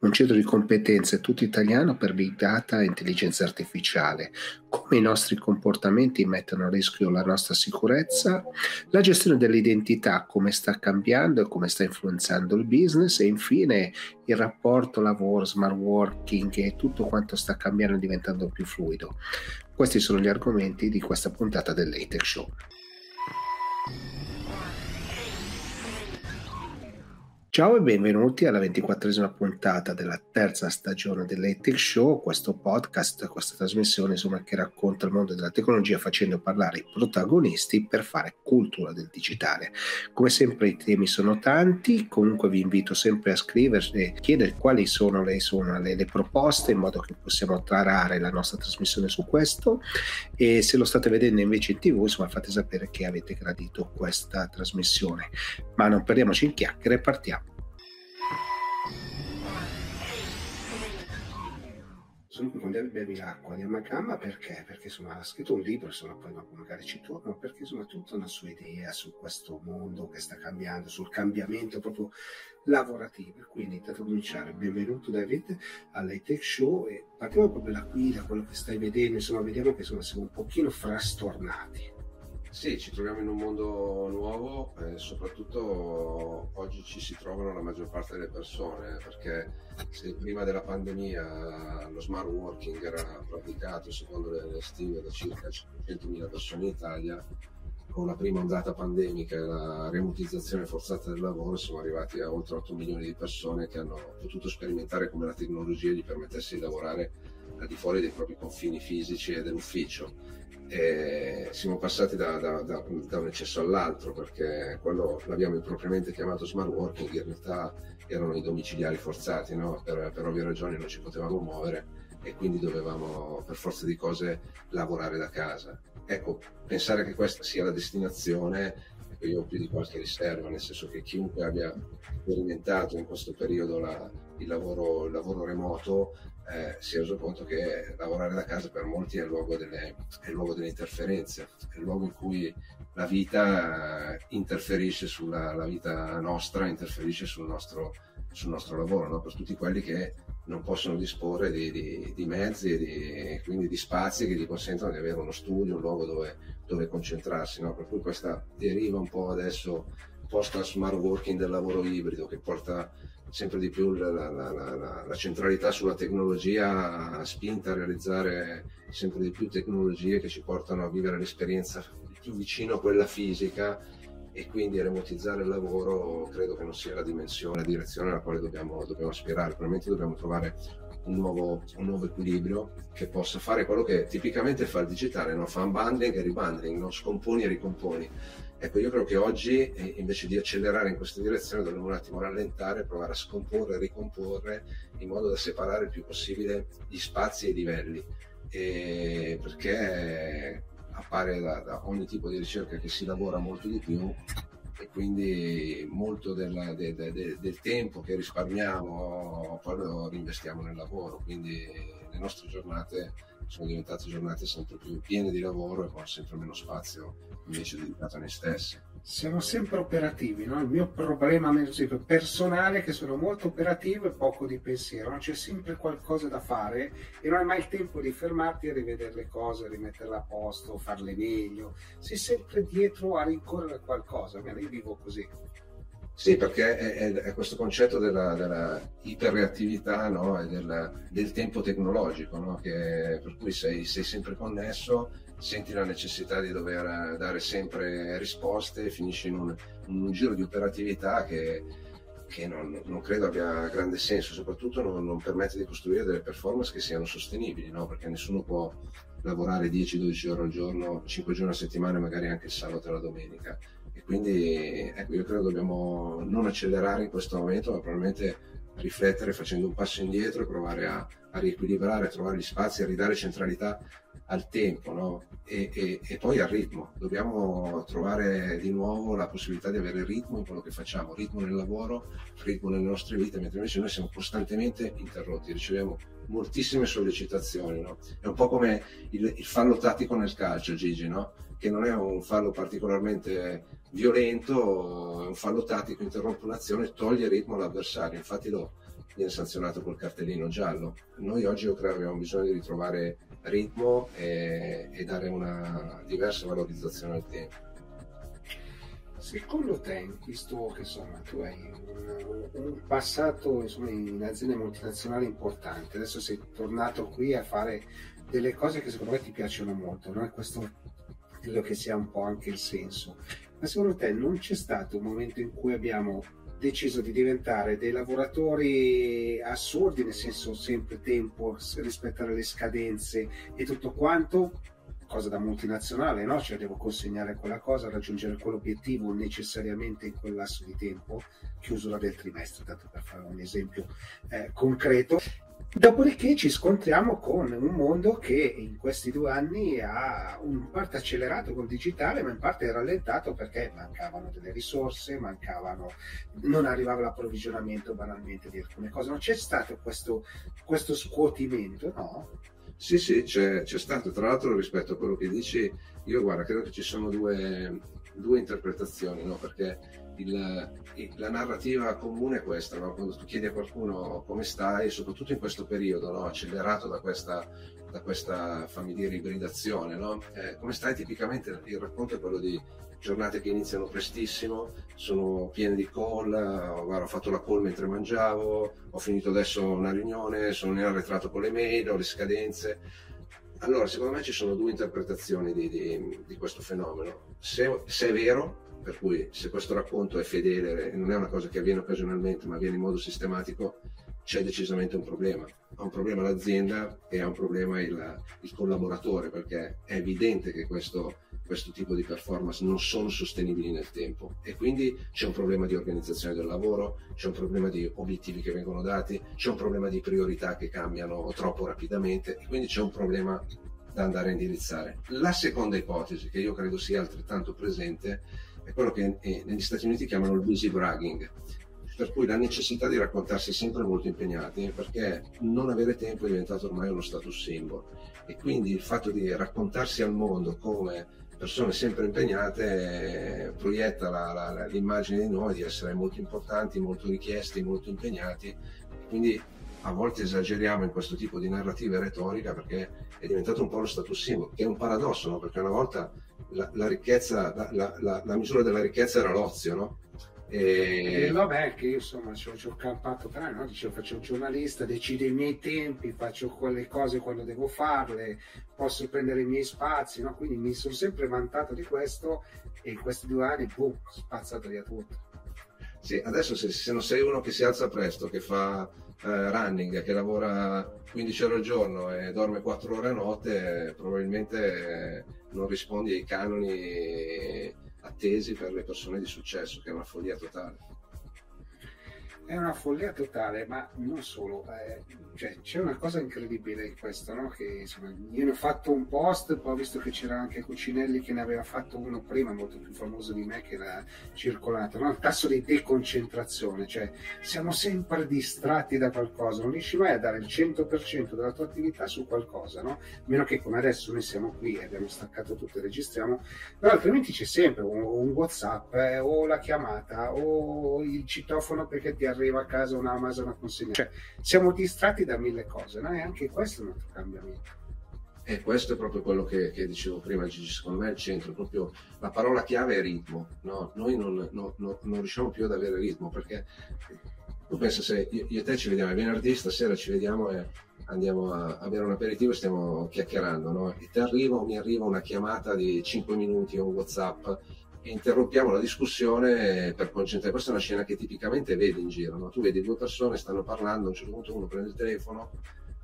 un centro di competenze tutto italiano per big data e intelligenza artificiale, come i nostri comportamenti mettono a rischio la nostra sicurezza, la gestione dell'identità, come sta cambiando e come sta influenzando il business e infine il rapporto lavoro, smart working e tutto quanto sta cambiando e diventando più fluido. Questi sono gli argomenti di questa puntata del Show. Ciao e benvenuti alla ventiquattresima puntata della terza stagione dell'Ethic Show, questo podcast, questa trasmissione insomma, che racconta il mondo della tecnologia facendo parlare i protagonisti per fare cultura del digitale. Come sempre i temi sono tanti, comunque vi invito sempre a scriverci e chiedere quali sono, le, sono le, le, proposte in modo che possiamo tarare la nostra trasmissione su questo e se lo state vedendo invece in tv insomma fate sapere che avete gradito questa trasmissione. Ma non perdiamoci in chiacchiere, partiamo sono qui quando bevi l'acqua di Amalgama perché? Perché insomma ha scritto un libro, insomma poi dopo magari ci torno, perché insomma ha tutta una sua idea su questo mondo che sta cambiando, sul cambiamento proprio lavorativo. Quindi intanto cominciare, benvenuto David all'Hightech Show e partiamo proprio da qui, da quello che stai vedendo, insomma vediamo che insomma siamo un pochino frastornati. Sì, ci troviamo in un mondo nuovo e soprattutto oggi ci si trovano la maggior parte delle persone perché se prima della pandemia lo smart working era praticato secondo le stime da circa 500.000 persone in Italia, con la prima ondata pandemica e la remotizzazione forzata del lavoro siamo arrivati a oltre 8 milioni di persone che hanno potuto sperimentare come la tecnologia gli permettesse di lavorare al di fuori dei propri confini fisici e dell'ufficio e siamo passati da, da, da, da, un eccesso all'altro perché quello l'abbiamo impropriamente chiamato smart working, in realtà erano i domiciliari forzati, no? per, per ovvie ragioni non ci potevamo muovere e quindi dovevamo per forza di cose lavorare da casa. Ecco, pensare che questa sia la destinazione, ecco, io ho più di qualche riserva, nel senso che chiunque abbia sperimentato in questo periodo la, il, lavoro, il lavoro remoto eh, si è reso conto che lavorare da casa per molti è il luogo delle, il luogo delle interferenze, è il luogo in cui la vita eh, interferisce sulla vita nostra, interferisce sul nostro, sul nostro lavoro, no? per tutti quelli che non possono disporre di, di, di mezzi e di, quindi di spazi che gli consentono di avere uno studio, un luogo dove, dove concentrarsi. No? Per cui questa deriva un po' adesso post smart working del lavoro ibrido che porta sempre di più la, la, la, la, centralità sulla tecnologia spinta a realizzare sempre di più tecnologie che ci portano a vivere l'esperienza più vicino a quella fisica e quindi remotizzare il lavoro credo che non sia la dimensione, la direzione alla quale dobbiamo, dobbiamo aspirare. Probabilmente dobbiamo trovare un nuovo, un nuovo, equilibrio che possa fare quello che tipicamente fa il digitale, no? fa unbundling e rebundling, no? scomponi e ricomponi Ecco, io credo che oggi eh, invece di accelerare in questa direzione dovremmo un attimo rallentare, provare a scomporre, ricomporre in modo da separare il più possibile gli spazi e i livelli, e perché appare da, da, ogni tipo di ricerca che si lavora molto di più e quindi molto del, de, de, de, del tempo che risparmiamo poi lo reinvestiamo nel lavoro, quindi le nostre giornate sono diventate giornate sempre più piene di lavoro e con sempre meno spazio invece dedicato a noi stessi. Siamo sempre operativi, no? il mio problema personale è che sono molto operativo e poco di pensiero, c'è sempre qualcosa da fare e non hai mai il tempo di fermarti a rivedere le cose, rimetterle a posto, farle meglio, sei sempre dietro a rincorrere qualcosa, io vivo così. Sì, perché è, è questo concetto della, della iperreattività no? e del, del, tempo tecnologico, no? che, per cui sei, sei, sempre connesso, senti la necessità di dover dare sempre risposte e finisci in un, in un giro di operatività che, che non, non, credo abbia grande senso, soprattutto non, non, permette di costruire delle performance che siano sostenibili, no? perché nessuno può lavorare 10-12 ore al giorno, 5 giorni a settimana, magari anche il sabato e la domenica e quindi ecco, io credo dobbiamo non accelerare in questo momento, ma probabilmente riflettere facendo un passo indietro e provare a, a riequilibrare, a trovare gli spazi, a ridare centralità al tempo no? e, e, e, poi al ritmo. Dobbiamo trovare di nuovo la possibilità di avere ritmo in quello che facciamo, ritmo nel lavoro, ritmo nelle nostre vite, mentre invece noi siamo costantemente interrotti, riceviamo moltissime sollecitazioni. No? È un po' come il, il fallo tattico nel calcio, Gigi, no? che non è un fallo particolarmente violento, un fallo tattico, interrompe un'azione, toglie ritmo all'avversario. Infatti lo, viene sanzionato col cartellino giallo. Noi oggi io credo abbiamo bisogno di ritrovare ritmo e, e dare una diversa valorizzazione al tempo. Secondo te, visto che insomma, tu hai un, un passato insomma, in aziende multinazionali importanti, adesso sei tornato qui a fare delle cose che secondo me ti piacciono molto, no? questo credo che sia un po' anche il senso. Ma secondo te non c'è stato un momento in cui abbiamo deciso di diventare dei lavoratori assurdi, nel senso sempre tempo, rispettare le scadenze e tutto quanto, cosa da multinazionale, no? Cioè devo consegnare quella cosa, raggiungere quell'obiettivo necessariamente in quel lasso di tempo, chiusura del trimestre, tanto per fare un esempio eh, concreto. Dopodiché ci scontriamo con un mondo che in questi due anni ha in parte accelerato col digitale, ma in parte rallentato perché mancavano delle risorse, mancavano, non arrivava l'approvvigionamento banalmente di alcune cose. Non c'è stato questo, questo scuotimento, no? Sì, sì, c'è, c'è, stato. Tra l'altro, rispetto a quello che dici, io guarda, credo che ci sono due, due interpretazioni, no? Perché il, la narrativa comune è questa, no? quando tu chiedi a qualcuno come stai, soprattutto in questo periodo no? accelerato da questa, da questa, fammi ibridazione, no? eh, come stai tipicamente il racconto è quello di giornate che iniziano prestissimo, sono piene di call, oh, guarda, ho fatto la call mentre mangiavo, ho finito adesso una riunione, sono in arretrato con le mail, ho le scadenze. Allora, secondo me ci sono due interpretazioni di, di, di questo fenomeno. Se, se è vero, per cui se questo racconto è fedele e non è una cosa che avviene occasionalmente ma avviene in modo sistematico, c'è decisamente un problema. Ha un problema l'azienda e ha un problema il, il collaboratore perché è evidente che questo, questo tipo di performance non sono sostenibili nel tempo e quindi c'è un problema di organizzazione del lavoro, c'è un problema di obiettivi che vengono dati, c'è un problema di priorità che cambiano troppo rapidamente e quindi c'è un problema da andare a indirizzare. La seconda ipotesi, che io credo sia altrettanto presente, è quello che eh, negli Stati Uniti chiamano il busy bragging, per cui la necessità di raccontarsi sempre molto impegnati perché non avere tempo è diventato ormai uno status symbol. E quindi il fatto di raccontarsi al mondo come persone sempre impegnate eh, proietta la, la, l'immagine di noi di essere molto importanti, molto richiesti, molto impegnati. Quindi a volte esageriamo in questo tipo di narrativa e retorica perché è diventato un po' lo status symbol, che è un paradosso, no? perché una volta la, la ricchezza, la, la, la, misura della ricchezza era l'ozio, no? E... e vabbè, che io insomma ci ho, ci ho campato per anni, no? Dicevo, faccio un giornalista, decido i miei tempi, faccio quelle cose quando devo farle, posso prendere i miei spazi, no? quindi mi sono sempre vantato di questo e in questi due anni, boom, spazzato via tutto. Sì, adesso se, se non sei uno che si alza presto, che fa eh, running, che lavora 15 ore al giorno e dorme 4 ore a notte, probabilmente non rispondi ai canoni attesi per le persone di successo, che è una follia totale è una follia totale, ma non solo, eh, cioè, c'è una cosa incredibile in questo, no? che insomma, io ne ho fatto un post, poi ho visto che c'era anche Cucinelli che ne aveva fatto uno prima, molto più famoso di me, che era circolato, no? il tasso di deconcentrazione, cioè siamo sempre distratti da qualcosa, non riesci mai a dare il 100% della tua attività su qualcosa, no? a meno che come adesso noi siamo qui e abbiamo staccato tutto e registriamo, però altrimenti c'è sempre un, un Whatsapp eh, o la chiamata o il citofono perché ti arriva arriva a casa un Amazon a consegnare. Cioè, siamo distratti da mille cose, no? E anche questo è un altro cambiamento. E questo è proprio quello che, che dicevo prima, Gigi, secondo me è il centro, proprio la parola chiave è ritmo. No? Noi non, no, no, non, riusciamo più ad avere ritmo perché tu pensa se io, io e te ci vediamo venerdì, stasera ci vediamo e andiamo a, a bere un aperitivo e stiamo chiacchierando, no? E ti arriva o mi arriva una chiamata di 5 minuti o un WhatsApp interrompiamo la discussione per concentrare. Questa è una scena che tipicamente vedi in giro. No? Tu vedi due persone, stanno parlando, a un certo punto uno prende il telefono,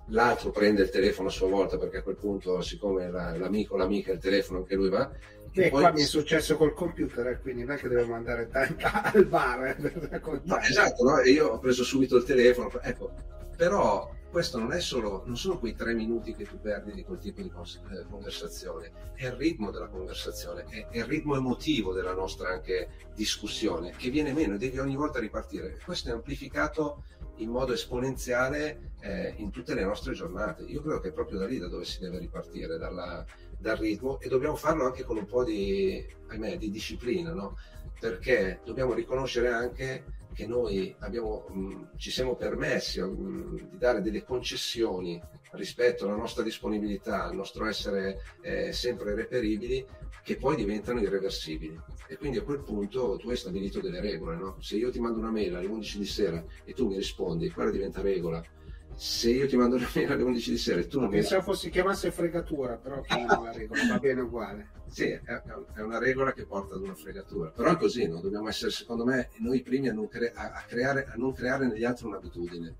l'altro prende il telefono a sua volta perché a quel punto, siccome la, l'amico l'amica il telefono, anche lui va. E poi... qua mi è successo col computer, eh, quindi non è che dobbiamo andare al bar. Eh, no, esatto, no? e io ho preso subito il telefono. Ecco, però questo non, è solo, non sono quei tre minuti che tu perdi di quel tipo di eh, conversazione, è il ritmo della conversazione, è, il ritmo emotivo della nostra anche discussione che viene meno devi ogni volta ripartire. Questo è amplificato in modo esponenziale eh, in tutte le nostre giornate. Io credo che è proprio da lì da dove si deve ripartire, dalla, dal ritmo e dobbiamo farlo anche con un po' di, ahimè, di disciplina, no? perché dobbiamo riconoscere anche che noi abbiamo, mh, ci siamo permessi mh, di dare delle concessioni rispetto alla nostra disponibilità, al nostro essere eh, sempre reperibili, che poi diventano irreversibili. E quindi a quel punto tu hai stabilito delle regole, no? Se io ti mando una mail alle 11 di sera e tu mi rispondi, quella diventa regola. Se io ti mando una mail alle 11 di sera e tu non mi... Pensavo si chiamasse fregatura, però la regola va bene uguale. Sì, è, è, una regola che porta ad una fregatura. Però è così, no? dobbiamo essere, secondo me, noi primi a non, cre- a creare, a non creare negli altri un'abitudine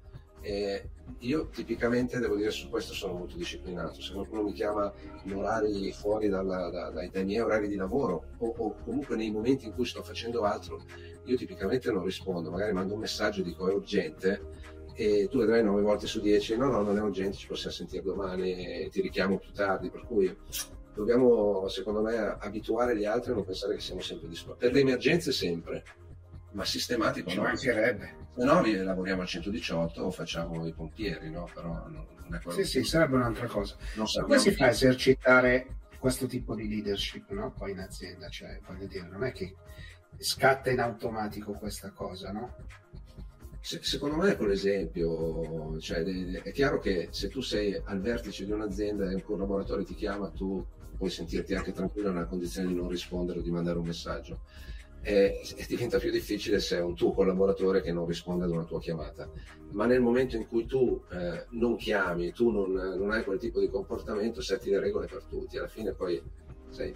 e io tipicamente devo dire su questo sono molto disciplinato. Se qualcuno mi chiama in orari fuori dalla, da, dai, dai, miei orari di lavoro o, o, comunque nei momenti in cui sto facendo altro, io tipicamente non rispondo, magari mando un messaggio e dico è urgente e tu vedrai 9 volte su 10 no no non è urgente, ci possiamo sentire domani e ti richiamo più tardi, per cui dobbiamo secondo me abituare gli altri a non pensare che siamo sempre disponibili. Per le emergenze sempre, ma sistematico ci no. mancherebbe se no lavoriamo al 118 o facciamo i pompieri, no? Però non, è quello. Sì, sì, sarebbe un'altra cosa. Come si fa a esercitare questo tipo di leadership, no? Poi in azienda, cioè, voglio dire, non è che scatta in automatico questa cosa, no? Se, secondo me, per esempio, cioè, è chiaro che se tu sei al vertice di un'azienda e un collaboratore ti chiama, tu puoi sentirti anche tranquillo nella condizione di non rispondere o di mandare un messaggio eh, diventa più difficile se è un tuo collaboratore che non risponde ad una tua chiamata. Ma nel momento in cui tu eh, non chiami, tu non, non, hai quel tipo di comportamento, setti le regole per tutti. Alla fine poi sai,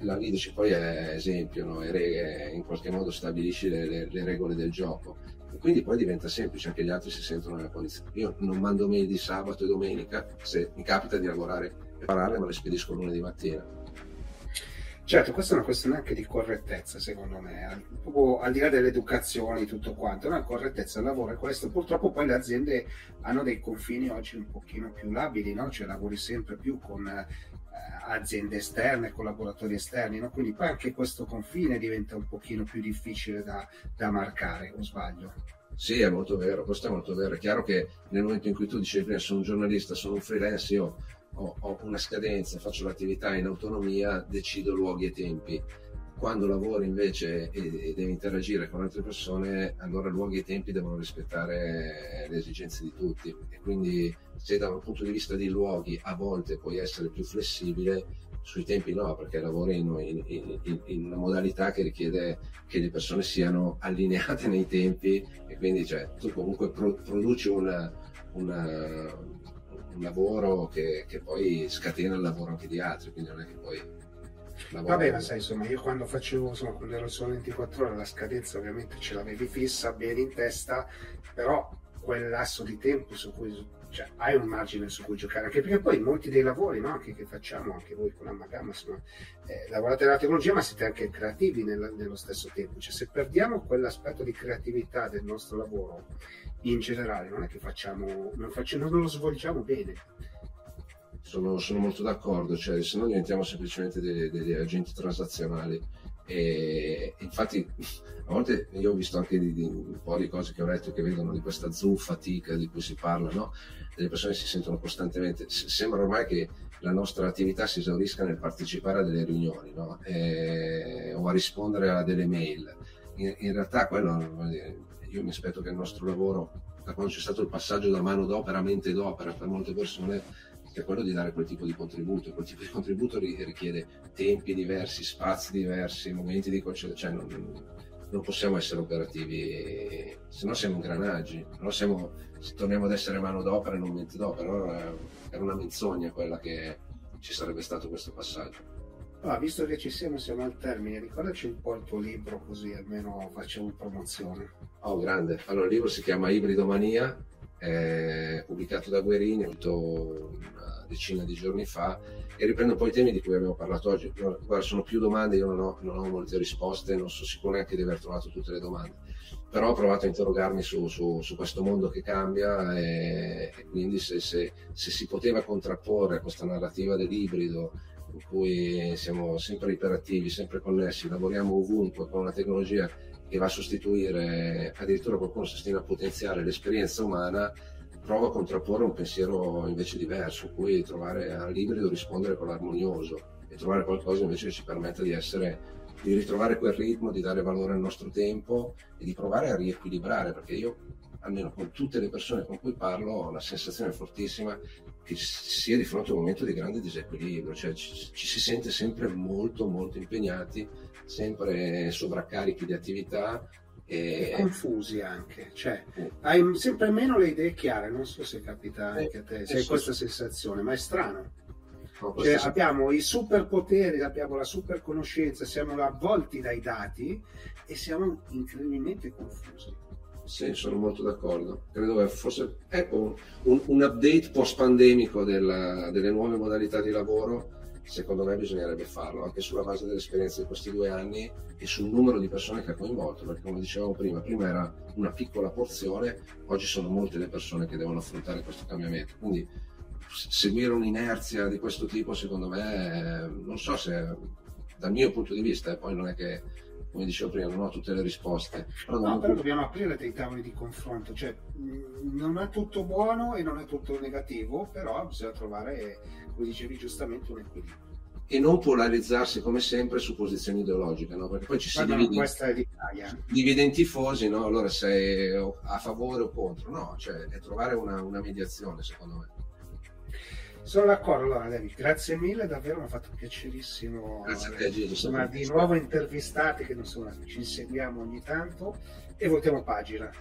la leadership poi è esempio, no? e in qualche modo stabilisci le, le, le regole del gioco. E quindi poi diventa semplice, anche gli altri si sentono nella condizione. Io non mando mail di sabato e domenica, se mi capita di lavorare e prepararle, ma le spedisco lunedì mattina Certo, questa è una questione anche di correttezza, secondo me, proprio al di là dell'educazione e tutto quanto, una correttezza al lavoro è questo. Purtroppo poi le aziende hanno dei confini oggi un pochino più labili, no? cioè lavori sempre più con eh, aziende esterne, collaboratori esterni, no? quindi poi anche questo confine diventa un pochino più difficile da, da marcare, o sbaglio? Sì, è molto vero, questo è molto vero. È chiaro che nel momento in cui tu dicevi prima sono un giornalista, sono un freelance, io ho, ho una scadenza, faccio l'attività in autonomia, decido luoghi e tempi. Quando lavori invece e, devi interagire con altre persone, allora luoghi e tempi devono rispettare le esigenze di tutti. E quindi se da un punto di vista di luoghi a volte puoi essere più flessibile, sui tempi no, perché lavori in, in, in, in, una modalità che richiede che le persone siano allineate nei tempi e quindi cioè, tu comunque pro, produci una, una, un lavoro che, che, poi scatena il lavoro anche di altri, quindi non è che poi... Va bene, sai, insomma, io quando facevo, insomma, quando ero solo 24 ore, la scadenza ovviamente ce l'avevi fissa, bene in testa, però quel lasso di tempo su cui cioè, hai un margine su cui giocare, anche perché poi molti dei lavori no, anche che facciamo, anche voi con Amagama, insomma, eh, lavorate nella tecnologia, ma siete anche creativi nel, nello stesso tempo. Cioè, se perdiamo quell'aspetto di creatività del nostro lavoro, in generale, non è che facciamo, non, facciamo, non lo svolgiamo bene. Sono, sono molto d'accordo, cioè, se no diventiamo semplicemente degli, degli agenti transazionali. E infatti a volte io ho visto anche di, di, un po' di cose che ho letto che vedono di questa zuffa, tica di cui si parla, no? delle persone si sentono costantemente, sembra ormai che la nostra attività si esaurisca nel partecipare a delle riunioni no? e, o a rispondere a delle mail. In, in realtà quello io mi aspetto che il nostro lavoro, da quando c'è stato il passaggio da mano d'opera a mente d'opera per molte persone, sia quello di dare quel tipo di contributo. Quel tipo di contributo richiede tempi diversi, spazi diversi, momenti di concentrazione. Cioè non, non, possiamo essere operativi, se no siamo ingranaggi, no siamo, se torniamo ad essere mano d'opera e non mente d'opera. Allora era una menzogna quella che ci sarebbe stato questo passaggio. Ah, visto che ci siamo, siamo al termine, ricordaci un po' il tuo libro così almeno facciamo promozione. Oh, grande. Allora, il libro si chiama Ibridomania, è pubblicato da Guerini, una decina di giorni fa e riprende un po' i temi di cui abbiamo parlato oggi. Guarda, sono più domande, io non ho, non ho molte risposte, non sono sicuro neanche di aver trovato tutte le domande, però ho provato a interrogarmi su, su, su questo mondo che cambia e, e quindi se, se, se si poteva contrapporre a questa narrativa dell'ibrido in cui siamo sempre iperattivi, sempre connessi, lavoriamo ovunque con una tecnologia che va a sostituire, addirittura qualcuno sostiene a potenziare l'esperienza umana, prova a contrapporre un pensiero invece diverso, cui trovare all'ibrido rispondere con l'armonioso e trovare qualcosa invece che ci permetta di essere di ritrovare quel ritmo, di dare valore al nostro tempo e di provare a riequilibrare, perché io, almeno con tutte le persone con cui parlo, ho la sensazione fortissima che sia di fronte a un momento di grande disequilibrio, cioè ci, ci si sente sempre molto, molto impegnati, sempre sovraccarichi di attività e, confusi anche, cioè hai sempre meno le idee chiare, non so se capita anche a te, se hai questa sensazione, ma è strano. Cioè, abbiamo i superpoteri, abbiamo la super conoscenza, siamo avvolti dai dati e siamo incredibilmente confusi. Sì, sono molto d'accordo. Credo che forse ecco, un, un update post-pandemico della, delle nuove modalità di lavoro secondo me bisognerebbe farlo anche sulla base dell'esperienza di questi due anni e sul numero di persone che ha coinvolto, perché come dicevamo prima, prima era una piccola porzione, oggi sono molte le persone che devono affrontare questo cambiamento. Quindi seguire un'inerzia di questo tipo, secondo me, non so se dal mio punto di vista, e poi non è che come dicevo prima, non ho tutte le risposte. Però, no, però dobbiamo aprire dei tavoli di confronto, cioè non è tutto buono e non è tutto negativo, però bisogna trovare, come dicevi giustamente, un equilibrio. E non polarizzarsi come sempre su posizioni ideologiche, no? perché poi ci si divide, questa è l'Italia. divide in tifosi, no? allora sei a favore o contro, no, cioè è trovare una, una mediazione secondo me. Sono d'accordo, allora David, grazie mille, davvero mi ha fatto piacerissimo grazie a te, Gigi, insomma, di nuovo intervistati che insomma, ci seguiamo ogni tanto e voltiamo pagina.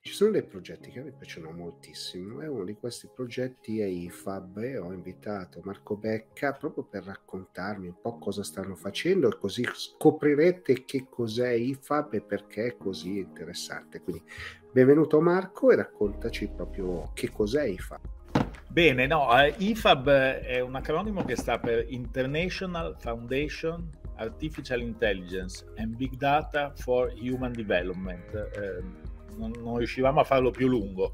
Ci sono dei progetti che mi piacciono moltissimo e uno di questi progetti è IFAB e ho invitato Marco Becca proprio per raccontarmi un po' cosa stanno facendo e così scoprirete che cos'è IFAB e perché è così interessante. Quindi benvenuto Marco e raccontaci proprio che cos'è IFAB. Bene, no, eh, IFAB è un acronimo che sta per International Foundation Artificial Intelligence and Big Data for Human Development. Eh, non, non riuscivamo a farlo più lungo,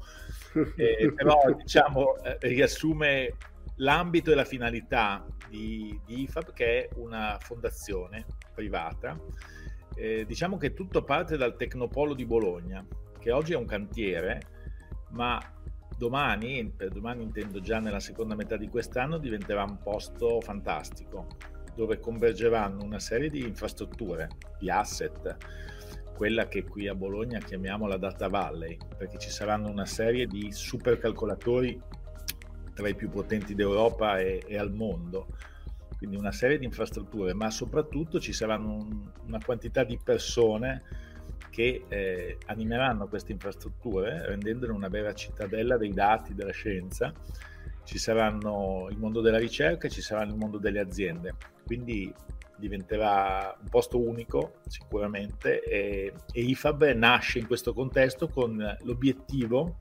eh, però diciamo eh, riassume l'ambito e la finalità di, di, IFAB che è una fondazione privata. Eh, diciamo che tutto parte dal Tecnopolo di Bologna, che oggi è un cantiere, ma domani, per domani intendo già nella seconda metà di quest'anno, diventerà un posto fantastico, dove convergeranno una serie di infrastrutture, di asset, quella che qui a Bologna chiamiamo la Data Valley, perché ci saranno una serie di supercalcolatori tra i più potenti d'Europa e, e al mondo, quindi una serie di infrastrutture, ma soprattutto ci saranno un, una quantità di persone che eh, animeranno queste infrastrutture rendendole una vera cittadella dei dati, della scienza. Ci saranno il mondo della ricerca e ci sarà il mondo delle aziende. Quindi diventerà un posto unico sicuramente e, e IFAB nasce in questo contesto con l'obiettivo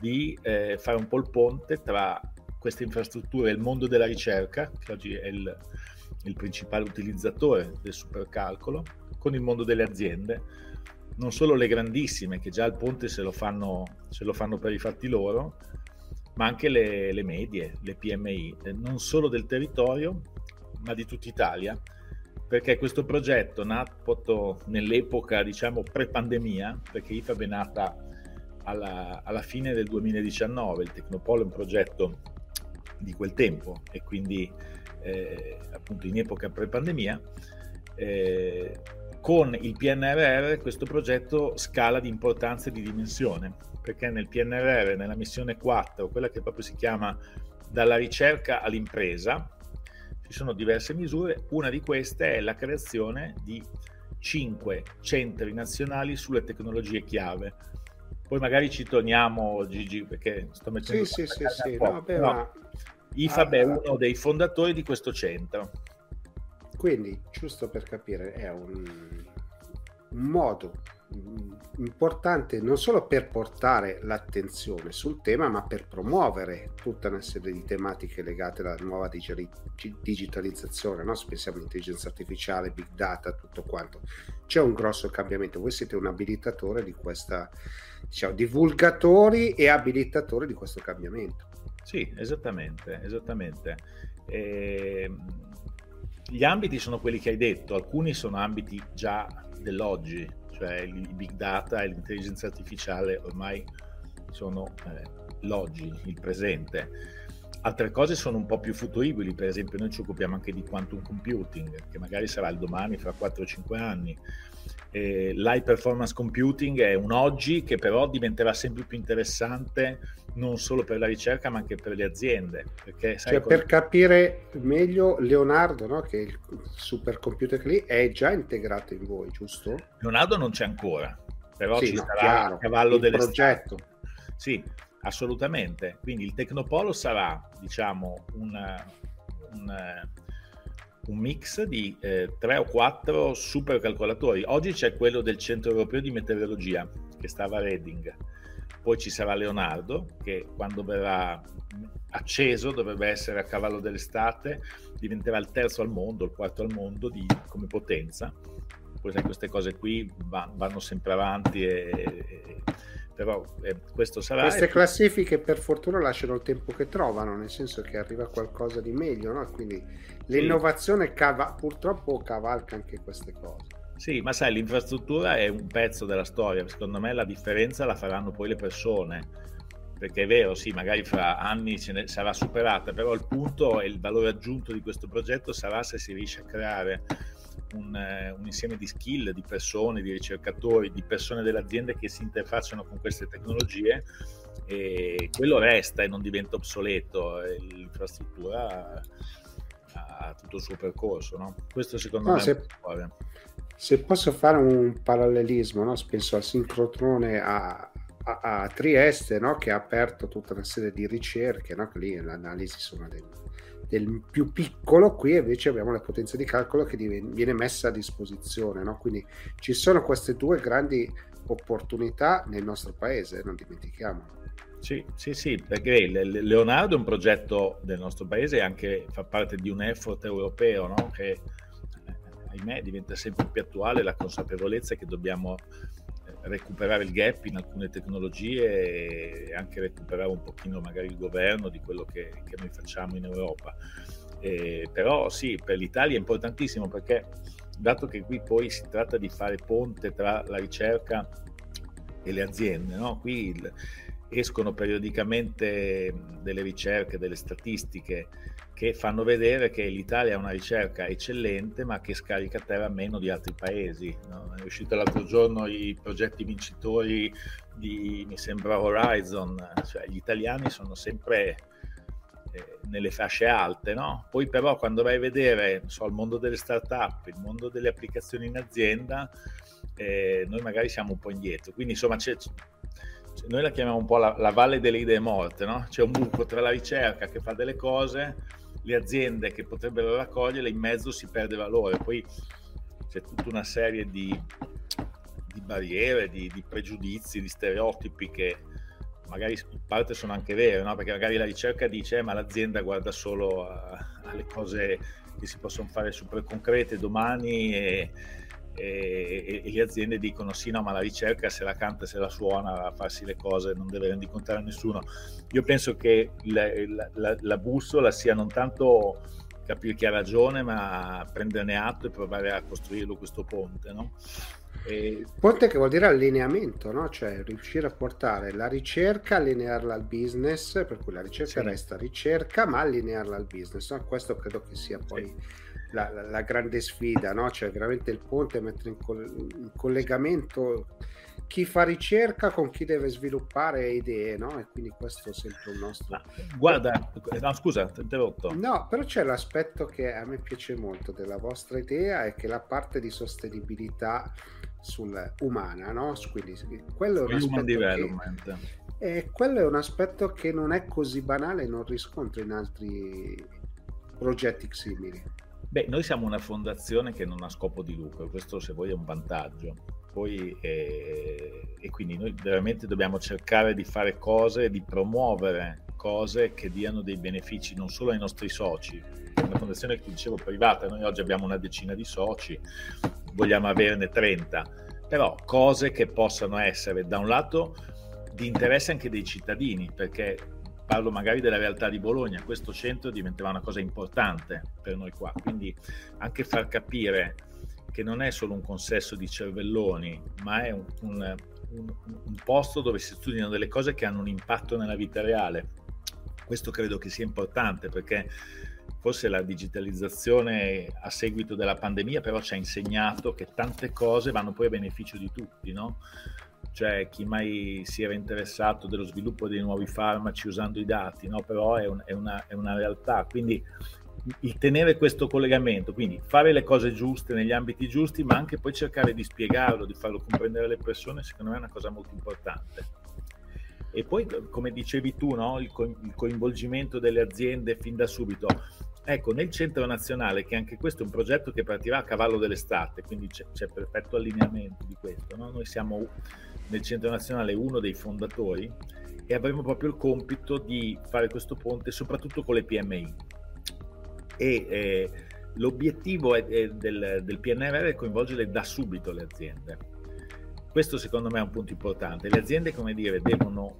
di eh, fare un po' il ponte tra queste infrastrutture e il mondo della ricerca, che oggi è il, il principale utilizzatore del supercalcolo, con il mondo delle aziende, non solo le grandissime che già il ponte se lo fanno, se lo fanno per i fatti loro, ma anche le, le medie, le PMI, eh, non solo del territorio, ma di tutta Italia. Perché questo progetto nato nell'epoca diciamo pre-pandemia, perché IFAB è nata alla, alla, fine del 2019, il Tecnopolo è un progetto di quel tempo e quindi eh, appunto in epoca pre-pandemia, eh, con il PNRR questo progetto scala di importanza e di dimensione, perché nel PNRR, nella missione 4, quella che proprio si chiama dalla ricerca all'impresa, ci sono diverse misure, una di queste è la creazione di cinque centri nazionali sulle tecnologie chiave. Poi magari ci torniamo, Gigi, perché sto mettendo... Sì, sì, sì, sì. No, no. IFAB ah, è uno dei fondatori di questo centro. Quindi, giusto per capire, è un, modo importante non solo per portare l'attenzione sul tema, ma per promuovere tutta una serie di tematiche legate alla nuova digitalizzazione, no? pensiamo all'intelligenza artificiale, big data, tutto quanto. C'è un grosso cambiamento. Voi siete un abilitatore di questa, diciamo, divulgatori e abilitatori di questo cambiamento. Sì, esattamente, esattamente. E ehm, gli ambiti sono quelli che hai detto, alcuni sono ambiti già dell'oggi, cioè il big data e l'intelligenza artificiale ormai sono eh, l'oggi, il presente. altre cose sono un po' più futuribili, per esempio noi ci occupiamo anche di quantum computing, che magari sarà il domani, fra 4 o 5 anni. Eh, l'high performance computing è un oggi che però diventerà sempre più interessante non solo per la ricerca ma anche per le aziende. Perché, cioè, come... Per capire meglio, Leonardo, no, che il supercomputer lì, è già integrato in voi, giusto? Leonardo non c'è ancora, però sì, ci no, sarà chiaro, a cavallo del progetto. Sì, assolutamente. Quindi il Tecnopolo sarà, diciamo, un, un, un mix di eh, tre o quattro supercalcolatori. Oggi c'è quello del Centro Europeo di Meteorologia, che stava a Reading. Poi ci sarà Leonardo, che quando verrà acceso dovrebbe essere a cavallo dell'estate, diventerà il terzo al mondo, il quarto al mondo di, come potenza. Poi queste cose qui vanno sempre avanti e, e però eh, questo sarà... Queste classifiche per fortuna lasciano il tempo che trovano, nel senso che arriva qualcosa di meglio, no? quindi l'innovazione sì. cava, purtroppo cavalca anche queste cose. Sì, ma sai, l'infrastruttura è un pezzo della storia, secondo me la differenza la faranno poi le persone, perché è vero, sì, magari fra anni ce ne sarà superata, però il punto e il valore aggiunto di questo progetto sarà se si riesce a creare un, eh, un, insieme di skill, di persone, di ricercatori, di persone delle aziende che si interfacciano con queste tecnologie e quello resta e non diventa obsoleto. L'infrastruttura ha tutto il suo percorso. No? Questo secondo no, me se, è se posso fare un parallelismo, no? penso al sincrotrone a, a, a Trieste no? che ha aperto tutta una serie di ricerche, no? che lì l'analisi sono dei del più piccolo, qui invece abbiamo la potenza di calcolo che viene messa a disposizione, no? quindi ci sono queste due grandi opportunità nel nostro paese, non dimentichiamo. Sì, sì, sì, perché Leonardo è un progetto del nostro paese e anche fa parte di un effort europeo no? che, eh, ahimè, diventa sempre più attuale la consapevolezza che dobbiamo recuperare il gap in alcune tecnologie e anche recuperare un pochino magari il governo di quello che, che noi facciamo in Europa. Eh, però sì, per l'Italia è importantissimo perché dato che qui poi si tratta di fare ponte tra la ricerca e le aziende, no? qui il, escono periodicamente delle ricerche, delle statistiche che fanno vedere che l'Italia ha una ricerca eccellente ma che scarica terra meno di altri paesi. No? È uscito l'altro giorno i progetti vincitori di, mi sembra, Horizon, cioè gli italiani sono sempre eh, nelle fasce alte, no? Poi però quando vai a vedere so, il mondo delle start-up, il mondo delle applicazioni in azienda, eh, noi magari siamo un po' indietro. Quindi insomma c'è, noi la chiamiamo un po' la, la, valle delle idee morte, no? C'è un buco tra la ricerca che fa delle cose le aziende che potrebbero raccoglierle, in mezzo si perde valore. Poi c'è tutta una serie di, di barriere, di, di, pregiudizi, di stereotipi che magari in parte sono anche vere, no? perché magari la ricerca dice eh, ma l'azienda guarda solo alle cose che si possono fare super concrete domani e, e, e, le aziende dicono sì, no, ma la ricerca se la canta, se la suona, a farsi le cose non deve rendicontare a nessuno. Io penso che la, la, la bussola sia non tanto capire chi ha ragione, ma prenderne atto e provare a costruirlo questo ponte, no? E... Ponte che vuol dire allineamento, no? cioè riuscire a portare la ricerca, allinearla al business, per cui la ricerca sì. resta ricerca, ma allinearla al business. No? Questo credo che sia poi sì la, la, la grande sfida, no? cioè veramente il ponte mettere in, coll- in, collegamento chi fa ricerca con chi deve sviluppare idee, no? E quindi questo è sempre un nostro... Ah, guarda, no, scusa, ti ho interrotto. No, però c'è l'aspetto che a me piace molto della vostra idea è che la parte di sostenibilità sul, umana, no? Quindi quello è che, eh, quello è un aspetto che non è così banale, non riscontro in altri progetti simili. Beh, noi siamo una fondazione che non ha scopo di lucro, questo se vuoi è un vantaggio. Poi, eh, e quindi noi veramente dobbiamo cercare di fare cose, di promuovere cose che diano dei benefici non solo ai nostri soci. Una fondazione che dicevo privata, noi oggi abbiamo una decina di soci, vogliamo averne 30, però cose che possano essere da un lato di interesse anche dei cittadini, perché parlo magari della realtà di Bologna, questo centro diventerà una cosa importante per noi qua, quindi anche far capire che non è solo un consesso di cervelloni, ma è un, un, un, un posto dove si studiano delle cose che hanno un impatto nella vita reale. Questo credo che sia importante perché forse la digitalizzazione a seguito della pandemia però ci ha insegnato che tante cose vanno poi a beneficio di tutti, no? Cioè chi mai si era interessato dello sviluppo dei nuovi farmaci usando i dati, no? Però è, un, è, una, è una realtà. Quindi il tenere questo collegamento, quindi fare le cose giuste negli ambiti giusti, ma anche poi cercare di spiegarlo, di farlo comprendere alle persone, secondo me è una cosa molto importante. E poi, come dicevi tu, no? il, co- il, coinvolgimento delle aziende fin da subito. Ecco, nel Centro Nazionale, che anche questo è un progetto che partirà a cavallo dell'estate, quindi c'è, c'è perfetto allineamento di questo. No? Noi siamo nel Centro Nazionale uno dei fondatori e avremo proprio il compito di fare questo ponte soprattutto con le PMI e eh, l'obiettivo è, è del, del PNRR è coinvolgere da subito le aziende. Questo secondo me è un punto importante. Le aziende, come dire, devono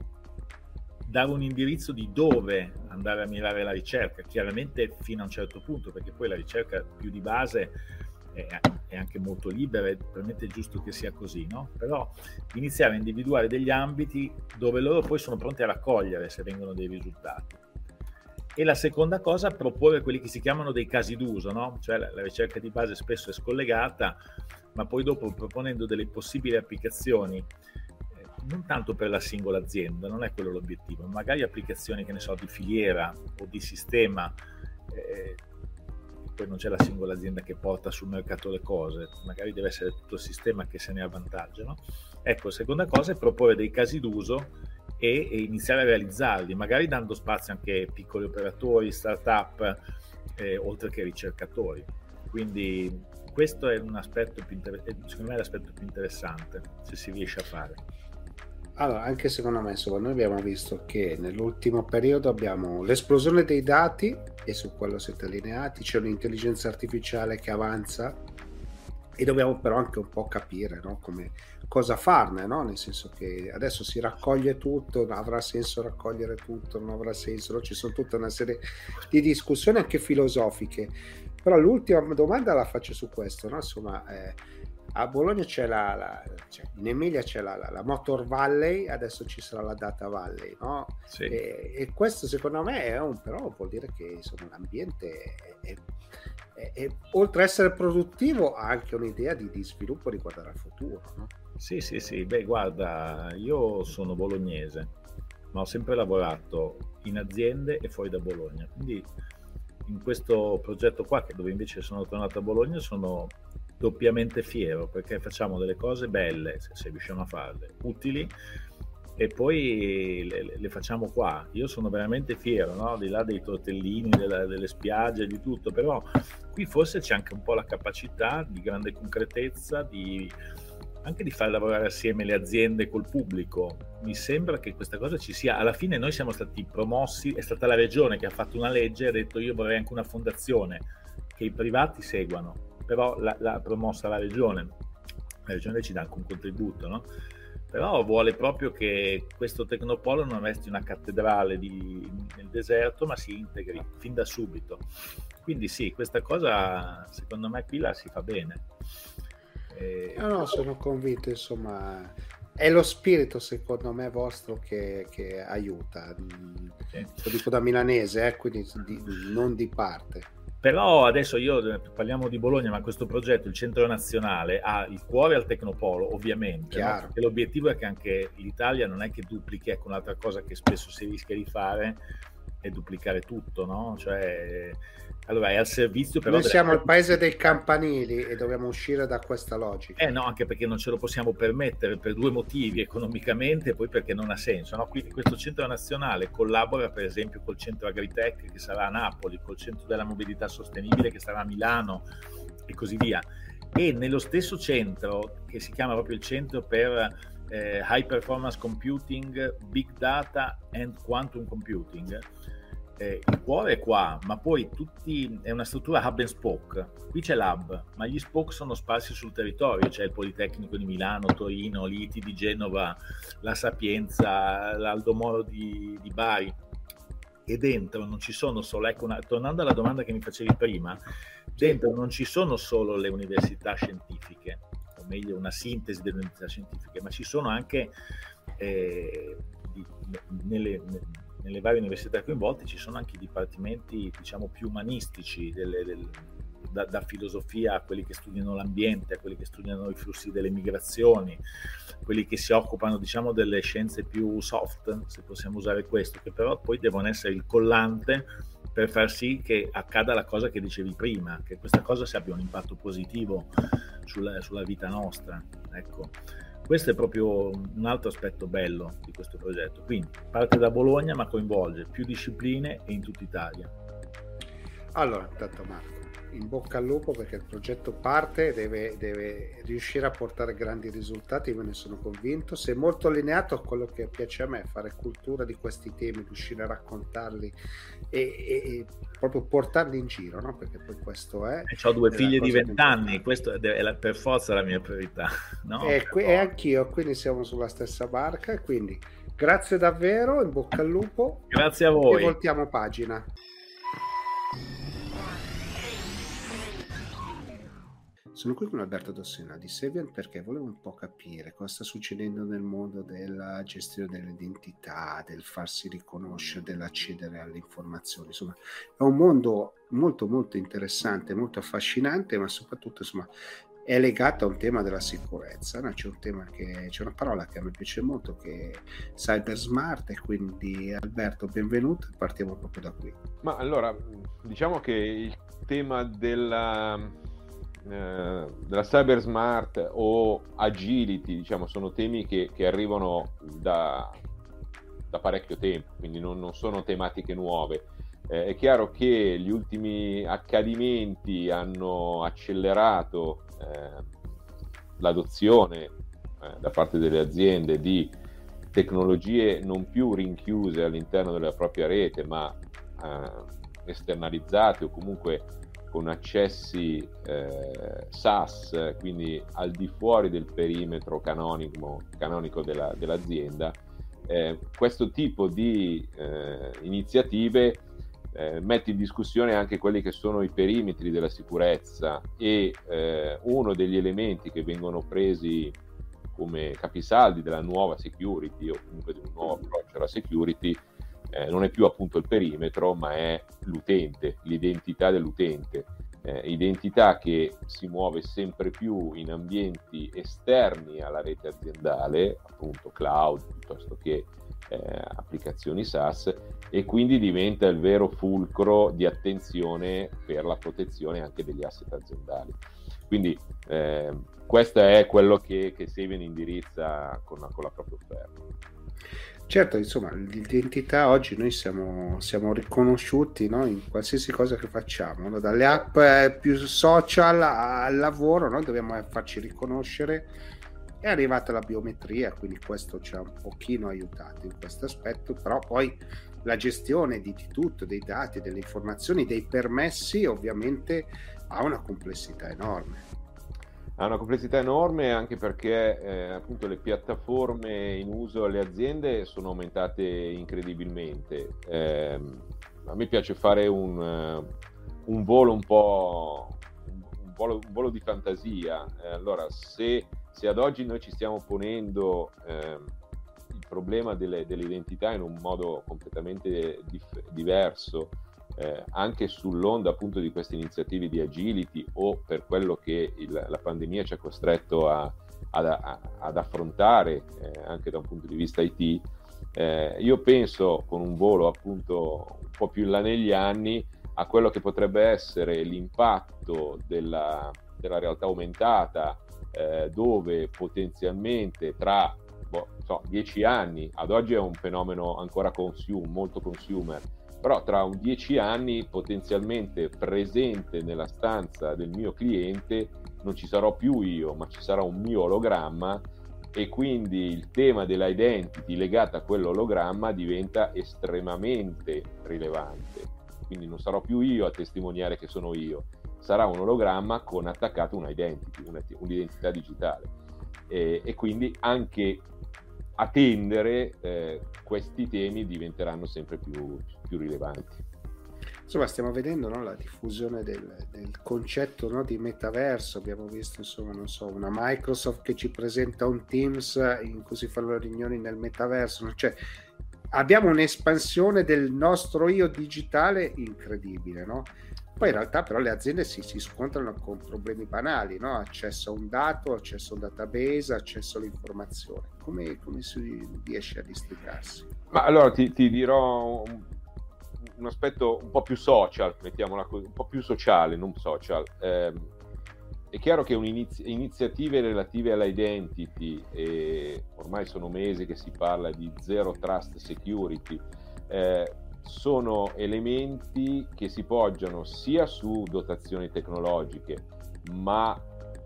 dare un indirizzo di dove andare a mirare la ricerca, chiaramente fino a un certo punto, perché poi la ricerca più di base è, è anche molto libera e probabilmente è giusto che sia così, no? Però iniziare a individuare degli ambiti dove loro poi sono pronti a raccogliere se vengono dei risultati e la seconda cosa, proporre quelli che si chiamano dei casi d'uso, no? cioè la, la, ricerca di base spesso è scollegata, ma poi dopo proponendo delle possibili applicazioni, eh, non tanto per la singola azienda, non è quello l'obiettivo, magari applicazioni che ne so di filiera o di sistema, eh, poi non c'è la singola azienda che porta sul mercato le cose, magari deve essere tutto il sistema che se ne avvantaggia. No? Ecco, seconda cosa è proporre dei casi d'uso e, e, iniziare a realizzarli, magari dando spazio anche a piccoli operatori, start-up, eh, oltre che ricercatori. Quindi questo è un aspetto più inter- secondo me l'aspetto più interessante, se si riesce a fare. Allora, anche secondo me, insomma, noi abbiamo visto che nell'ultimo periodo abbiamo l'esplosione dei dati e su quello siete allineati, c'è un'intelligenza artificiale che avanza e dobbiamo però anche un po' capire no? come, cosa farne, no? nel senso che adesso si raccoglie tutto, avrà senso raccogliere tutto, non avrà senso, no? ci sono tutta una serie di discussioni anche filosofiche, però l'ultima domanda la faccio su questo, insomma eh, a Bologna c'è la, la cioè, in Emilia c'è la, la, la, Motor Valley, adesso ci sarà la Data Valley, no? Sì. E, e, questo secondo me è un, però vuol dire che insomma, l'ambiente è, è e, oltre ad essere produttivo ha anche un'idea di, di sviluppo riguardo al futuro. No? Sì, sì, sì, beh guarda, io sono bolognese, ma ho sempre lavorato in aziende e fuori da Bologna, quindi in questo progetto qua, dove invece sono tornato a Bologna, sono doppiamente fiero perché facciamo delle cose belle, se, se riusciamo a farle, utili e poi le, le, facciamo qua. Io sono veramente fiero, no? di là dei tortellini, della, delle spiagge, di tutto, però qui forse c'è anche un po' la capacità di grande concretezza, di, anche di far lavorare assieme le aziende col pubblico. Mi sembra che questa cosa ci sia. Alla fine noi siamo stati promossi, è stata la regione che ha fatto una legge e ha detto io vorrei anche una fondazione che i privati seguano, però l'ha promossa la regione. La regione ci dà anche un contributo, no? però vuole proprio che questo Tecnopolo non resti una cattedrale di, nel deserto, ma si integri fin da subito. Quindi sì, questa cosa secondo me qui la si fa bene. E... No, no, sono convinto, insomma, è lo spirito secondo me vostro che, che aiuta. Sì. Lo dico da milanese, eh, quindi di, non di parte. Però adesso io parliamo di Bologna, ma questo progetto, il Centro Nazionale, ha il cuore al Tecnopolo, ovviamente. No? l'obiettivo è che anche l'Italia non è che duplichi, ecco un'altra cosa che spesso si rischia di fare, è duplicare tutto, no? Cioè allora, è al servizio però... Noi siamo il paese dei campanili e dobbiamo uscire da questa logica. Eh no, anche perché non ce lo possiamo permettere per due motivi, economicamente e poi perché non ha senso. No? Quindi questo centro nazionale collabora per esempio col centro Agritech che sarà a Napoli, col centro della mobilità sostenibile che sarà a Milano e così via. E nello stesso centro, che si chiama proprio il centro per eh, High Performance Computing, Big Data and Quantum Computing, eh, il cuore è qua, ma poi tutti, è una struttura hub and spoke. Qui c'è l'hub, ma gli spoke sono sparsi sul territorio, c'è il Politecnico di Milano, Torino, l'ITI di Genova, la Sapienza, l'Aldo Moro di, di Bari. E dentro non ci sono solo, ecco, una, tornando alla domanda che mi facevi prima, dentro non ci sono solo le università scientifiche, o meglio una sintesi delle università scientifiche, ma ci sono anche eh, nelle, nelle varie università coinvolte ci sono anche i dipartimenti diciamo più umanistici delle, del, da, da, filosofia a quelli che studiano l'ambiente, a quelli che studiano i flussi delle migrazioni, quelli che si occupano diciamo delle scienze più soft, se possiamo usare questo, che però poi devono essere il collante per far sì che accada la cosa che dicevi prima, che questa cosa abbia un impatto positivo sulla, sulla vita nostra. Ecco. Questo è proprio un altro aspetto bello di questo progetto. Quindi parte da Bologna ma coinvolge più discipline e in tutta Italia. Allora, intanto Marco, in bocca al lupo perché il progetto parte, deve, deve riuscire a portare grandi risultati, me ne sono convinto. Sei molto allineato a quello che piace a me, fare cultura di questi temi, riuscire a raccontarli e, e, e proprio portarli in giro, no? perché poi questo è... ho due figlie di vent'anni, questo è la, per forza la mia priorità. No? E, qui, e anch'io, quindi siamo sulla stessa barca, quindi grazie davvero, in bocca al lupo. Grazie a voi. E voltiamo pagina. Sono qui con Alberto Dossena di Sevian perché volevo un po' capire cosa sta succedendo nel mondo della gestione dell'identità, del farsi riconoscere, dell'accedere alle informazioni. Insomma, è un mondo molto molto interessante, molto affascinante, ma soprattutto insomma, è legato a un tema della sicurezza. No? C'è, un tema che, c'è una parola che a me piace molto che è cyber smart e quindi Alberto benvenuto, partiamo proprio da qui. Ma allora, diciamo che il tema della eh, della cyber smart o agility, diciamo, sono temi che, che arrivano da, da, parecchio tempo, quindi non, non sono tematiche nuove. Eh, è chiaro che gli ultimi accadimenti hanno accelerato eh, l'adozione eh, da parte delle aziende di tecnologie non più rinchiuse all'interno della propria rete, ma eh, esternalizzate o comunque con accessi eh, SaaS, quindi al di fuori del perimetro canonico, canonico della, dell'azienda, eh, questo tipo di eh, iniziative eh, mette in discussione anche quelli che sono i perimetri della sicurezza e eh, uno degli elementi che vengono presi come capisaldi della nuova security o comunque di un nuovo approccio alla security eh, non è più appunto il perimetro, ma è l'utente, l'identità dell'utente. Eh, identità che si muove sempre più in ambienti esterni alla rete aziendale, appunto cloud piuttosto che eh, applicazioni SaaS, e quindi diventa il vero fulcro di attenzione per la protezione anche degli asset aziendali. Quindi eh, questo è quello che, che Savian indirizza con, con la propria offerta. Certo, insomma, l'identità oggi noi siamo, siamo riconosciuti no? in qualsiasi cosa che facciamo, no? dalle app eh, più social al lavoro, noi dobbiamo farci riconoscere. È arrivata la biometria, quindi questo ci ha un pochino aiutato in questo aspetto, però poi la gestione di tutto, dei dati, delle informazioni, dei permessi, ovviamente ha una complessità enorme ha una complessità enorme anche perché eh, appunto le piattaforme in uso alle aziende sono aumentate incredibilmente. Eh, a me piace fare un, uh, un volo un po' un volo, un volo di fantasia. Eh, allora, se, se, ad oggi noi ci stiamo ponendo ehm, il problema delle, dell'identità in un modo completamente dif- diverso, eh, anche sull'onda appunto di queste iniziative di agility o per quello che il, la pandemia ci ha costretto a, ad, a, ad, affrontare eh, anche da un punto di vista IT, eh, io penso con un volo appunto un po' più in là negli anni a quello che potrebbe essere l'impatto della, della realtà aumentata eh, dove potenzialmente tra boh, so, dieci anni, ad oggi è un fenomeno ancora consume, molto consumer, però tra un dieci anni potenzialmente presente nella stanza del mio cliente non ci sarò più io, ma ci sarà un mio ologramma e quindi il tema dell'identity legato a quell'ologramma diventa estremamente rilevante. Quindi non sarò più io a testimoniare che sono io, sarà un ologramma con attaccato un identity, un'identità digitale. E, e quindi anche a tendere eh, questi temi diventeranno sempre più, più rilevanti. Insomma, stiamo vedendo no, la diffusione del, del concetto no, di metaverso. Abbiamo visto, insomma, so, una Microsoft che ci presenta un Teams in cui si fanno le riunioni nel metaverso. Cioè, abbiamo un'espansione del nostro io digitale incredibile, no? Poi in realtà però le aziende si, si scontrano con problemi banali, no? accesso a un dato, accesso a un database, accesso all'informazione. Come, come si riesce a districarsi? Ma allora ti, ti dirò un, un, aspetto un po' più social, mettiamola così, un po' più sociale, non social. Eh, è chiaro che iniziative relative all'identity, e ormai sono mesi che si parla di zero trust security, eh, sono elementi che si poggiano sia su dotazioni tecnologiche, ma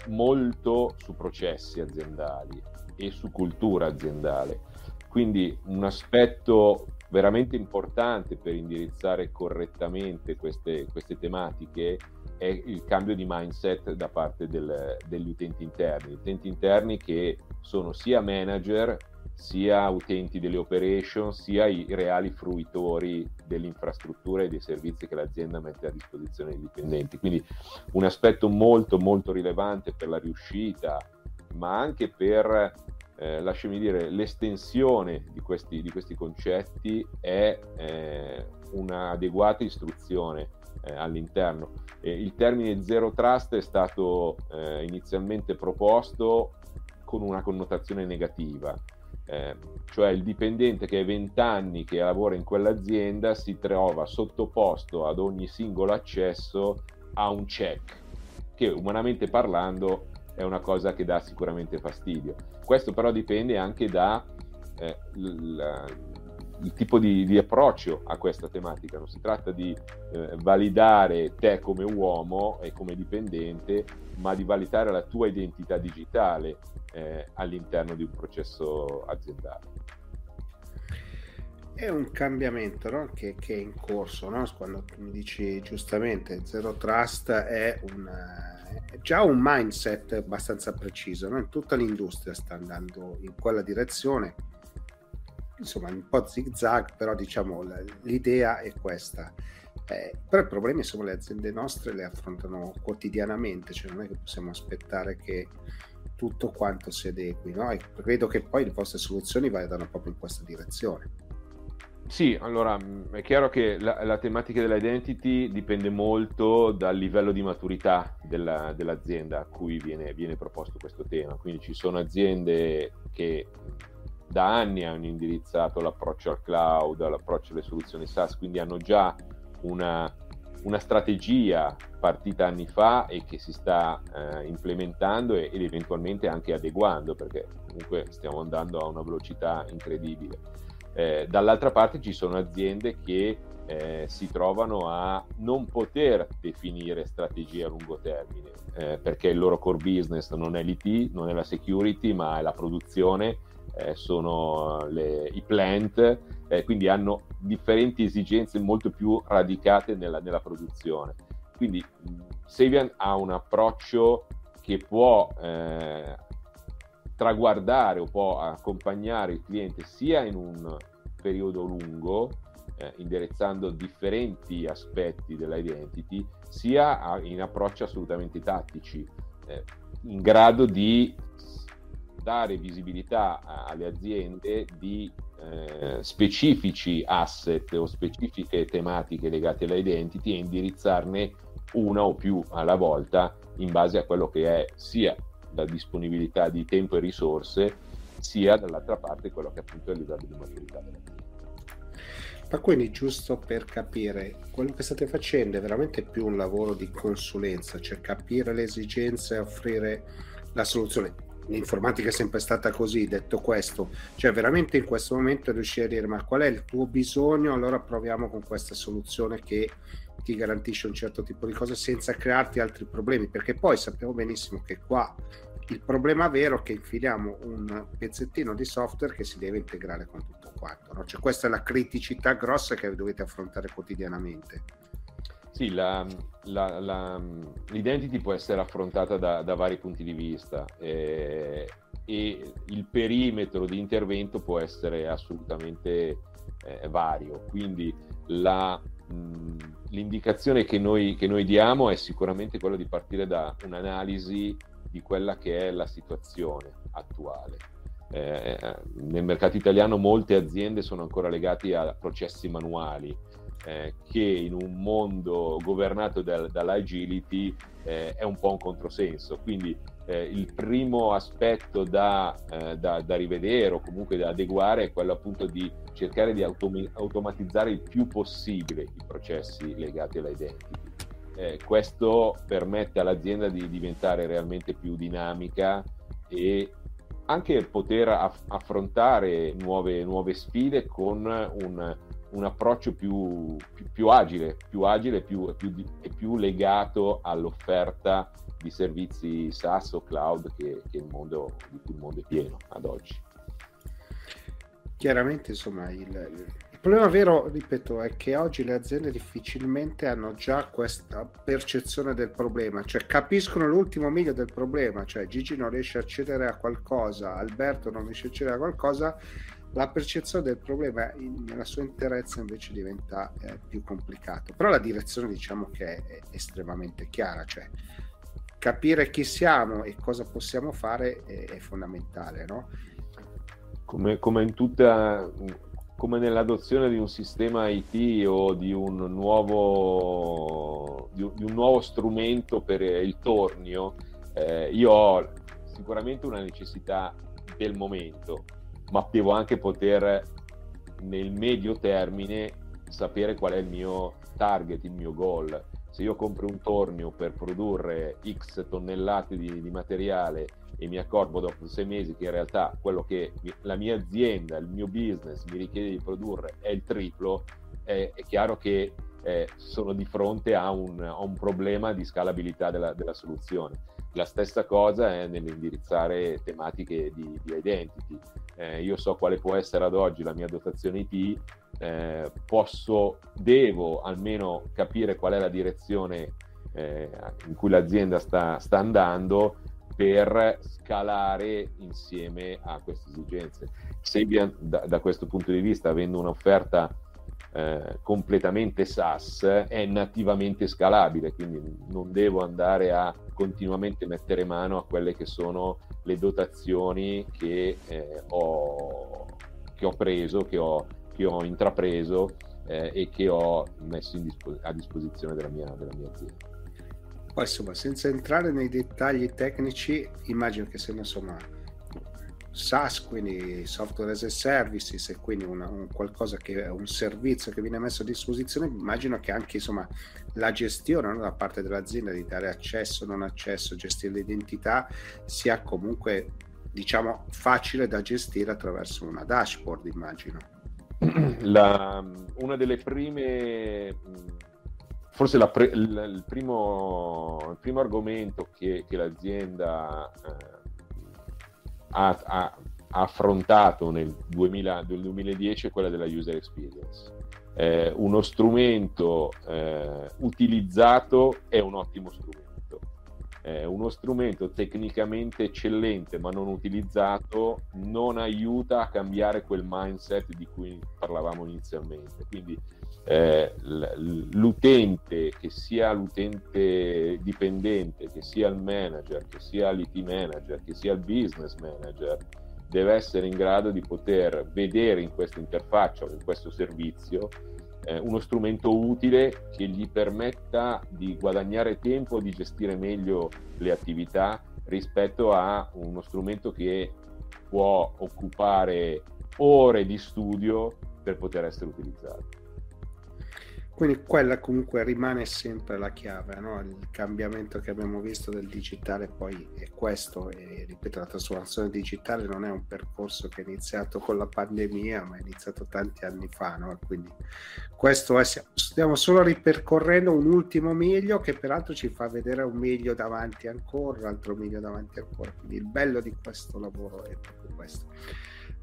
molto su processi aziendali e su cultura aziendale. Quindi un aspetto veramente importante per indirizzare correttamente queste, queste tematiche è il cambio di mindset da parte del, degli utenti interni, utenti interni che sono sia manager, sia utenti delle operation, sia i reali fruitori dell'infrastruttura e dei servizi che l'azienda mette a disposizione dei dipendenti. Quindi un aspetto molto molto rilevante per la riuscita, ma anche per, eh, lasciami dire, l'estensione di questi, di questi concetti è eh, un'adeguata istruzione eh, all'interno. Il termine zero trust è stato eh, inizialmente proposto con una connotazione negativa, eh, cioè il dipendente che ha 20 anni che lavora in quell'azienda si trova sottoposto ad ogni singolo accesso a un check, che umanamente parlando è una cosa che dà sicuramente fastidio. Questo però dipende anche da eh, l- il tipo di, di, approccio a questa tematica. Non si tratta di eh, validare te come uomo e come dipendente, ma di validare la tua identità digitale eh, all'interno di un processo aziendale. È un cambiamento no? che, che, è in corso, no? quando mi dici giustamente Zero Trust è, una, è già un mindset abbastanza preciso, no? tutta l'industria sta andando in quella direzione insomma un po' zig zag, però diciamo l'idea è questa. Eh, però i problemi insomma le aziende nostre le affrontano quotidianamente, cioè non è che possiamo aspettare che tutto quanto si adegui, no? E credo che poi le vostre soluzioni vadano proprio in questa direzione. Sì, allora è chiaro che la, la, tematica dell'identity dipende molto dal livello di maturità della, dell'azienda a cui viene, viene proposto questo tema. Quindi ci sono aziende che da anni hanno indirizzato l'approccio al cloud, l'approccio alle soluzioni SaaS, quindi hanno già una, una strategia partita anni fa e che si sta eh, implementando ed eventualmente anche adeguando, perché comunque stiamo andando a una velocità incredibile. Eh, dall'altra parte ci sono aziende che eh, si trovano a non poter definire strategie a lungo termine, eh, perché il loro core business non è l'IT, non è la security, ma è la produzione eh, sono le, i plant, eh, quindi hanno differenti esigenze molto più radicate nella, nella produzione. Quindi Savian ha un approccio che può eh, traguardare o può accompagnare il cliente sia in un periodo lungo, eh, indirizzando differenti aspetti dell'identity, sia in approcci assolutamente tattici, eh, in grado di dare visibilità alle aziende di eh, specifici asset o specifiche tematiche legate all'identity e indirizzarne una o più alla volta in base a quello che è sia la disponibilità di tempo e risorse, sia dall'altra parte quello che appunto è il livello di maturità dell'azienda. Ma quindi giusto per capire, quello che state facendo è veramente più un lavoro di consulenza, cioè capire le esigenze e offrire la soluzione l'informatica è sempre stata così, detto questo, cioè veramente in questo momento riuscire a dire ma qual è il tuo bisogno, allora proviamo con questa soluzione che ti garantisce un certo tipo di cose senza crearti altri problemi, perché poi sappiamo benissimo che qua il problema vero è che infiliamo un pezzettino di software che si deve integrare con tutto quanto, no? cioè questa è la criticità grossa che dovete affrontare quotidianamente. Sì, la, la, la, l'identity può essere affrontata da, da vari punti di vista eh, e il perimetro di intervento può essere assolutamente eh, vario. Quindi la, mh, l'indicazione che noi, che noi diamo è sicuramente quella di partire da un'analisi di quella che è la situazione attuale. eh, nel mercato italiano molte aziende sono ancora legate a processi manuali eh, che in un mondo governato dal, dall'agility eh, è un po' un controsenso. Quindi eh, il primo aspetto da, eh, da, da, rivedere o comunque da adeguare è quello appunto di cercare di autom- automatizzare il più possibile i processi legati all'identity. Eh, questo permette all'azienda di diventare realmente più dinamica e anche poter aff- affrontare nuove, nuove, sfide con un, un approccio più, più, più, agile, più agile più, più, e più legato all'offerta di servizi SaaS o cloud che, che il mondo, di cui il mondo è pieno ad oggi. Chiaramente, insomma, il, il problema vero, ripeto, è che oggi le aziende difficilmente hanno già questa percezione del problema, cioè capiscono l'ultimo miglio del problema, cioè Gigi non riesce a accedere a qualcosa, Alberto non riesce a accedere a qualcosa, la percezione del problema in, nella sua interezza invece diventa eh, più complicato. Però la direzione diciamo che è, è estremamente chiara, cioè capire chi siamo e cosa possiamo fare è, è fondamentale, no? Come, come, in tutta, come nell'adozione di un sistema IT o di un nuovo, di un, di un nuovo strumento per il tornio, eh, io ho sicuramente una necessità del momento, ma devo anche poter nel medio termine sapere qual è il mio target, il mio goal se io compro un tornio per produrre x tonnellate di, di, materiale e mi accorgo dopo sei mesi che in realtà quello che la mia azienda, il mio business mi richiede di produrre è il triplo, è, è chiaro che eh, sono di fronte a un, a un, problema di scalabilità della, della, soluzione. La stessa cosa è nell'indirizzare tematiche di, di identity. Eh, io so quale può essere ad oggi la mia dotazione IT, eh, posso, devo almeno capire qual è la direzione eh, in cui l'azienda sta, sta, andando per scalare insieme a queste esigenze. Se da, da questo punto di vista, avendo un'offerta eh, completamente SaaS, è nativamente scalabile, quindi non devo andare a continuamente mettere mano a quelle che sono le dotazioni che, eh, ho, che ho preso, che ho che ho intrapreso eh, e che ho messo dispo- a disposizione della mia, della mia azienda. Poi insomma, senza entrare nei dettagli tecnici, immagino che se insomma SaaS, quindi software as a services, e quindi una, un che un servizio che viene messo a disposizione, immagino che anche insomma, la gestione no, da parte dell'azienda di dare accesso, non accesso, gestire l'identità sia comunque diciamo facile da gestire attraverso una dashboard, immagino. la, una delle prime, forse pre, il, il, primo, il, primo, argomento che, che l'azienda eh, ha, ha, affrontato nel, 2000, nel 2010 è quella della user experience. Eh, uno strumento eh, utilizzato è un ottimo strumento eh, uno strumento tecnicamente eccellente ma non utilizzato non aiuta a cambiare quel mindset di cui parlavamo inizialmente. Quindi eh, l'utente, che sia l'utente dipendente, che sia il manager, che sia l'IT manager, che sia il business manager, deve essere in grado di poter vedere in questa interfaccia o in questo servizio eh, uno strumento utile che gli permetta di guadagnare tempo, di gestire meglio le attività rispetto a uno strumento che può occupare ore di studio per poter essere utilizzato. Quindi quella comunque rimane sempre la chiave, no? il cambiamento che abbiamo visto del digitale poi è questo, e ripeto la trasformazione digitale non è un percorso che è iniziato con la pandemia ma è iniziato tanti anni fa, no? quindi questo è, stiamo solo ripercorrendo un ultimo miglio che peraltro ci fa vedere un miglio davanti ancora, un altro miglio davanti ancora, quindi il bello di questo lavoro è proprio questo.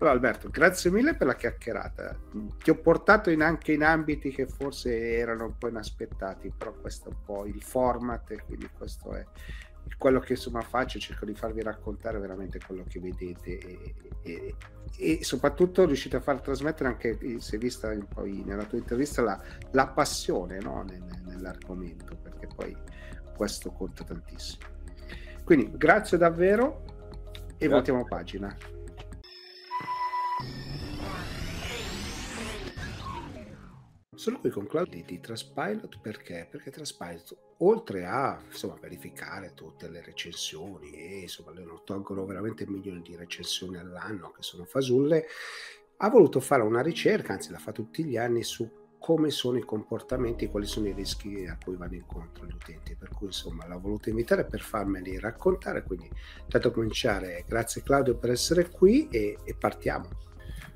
Allora Alberto, grazie mille per la chiacchierata. Ti ho portato in anche in ambiti che forse erano un po' inaspettati, però questo è un po' il format e quindi questo è quello che insomma faccio, cerco di farvi raccontare veramente quello che vedete e, e, e soprattutto riuscite a far trasmettere anche, se vista poi nella tua intervista, la, la passione no? Nel, nell'argomento, perché poi questo conta tantissimo. Quindi grazie davvero e grazie. voltiamo pagina. Sono qui con Claudio di Traspilot perché? Perché Traspilot, oltre a insomma, verificare tutte le recensioni, e insomma, loro tolgono veramente milioni di recensioni all'anno che sono fasulle, ha voluto fare una ricerca, anzi la fa tutti gli anni, su come sono i comportamenti, quali sono i rischi a cui vanno incontro gli utenti. Per cui insomma l'ho voluto invitare per farmeli raccontare. Quindi, tanto cominciare, grazie Claudio per essere qui e, e partiamo.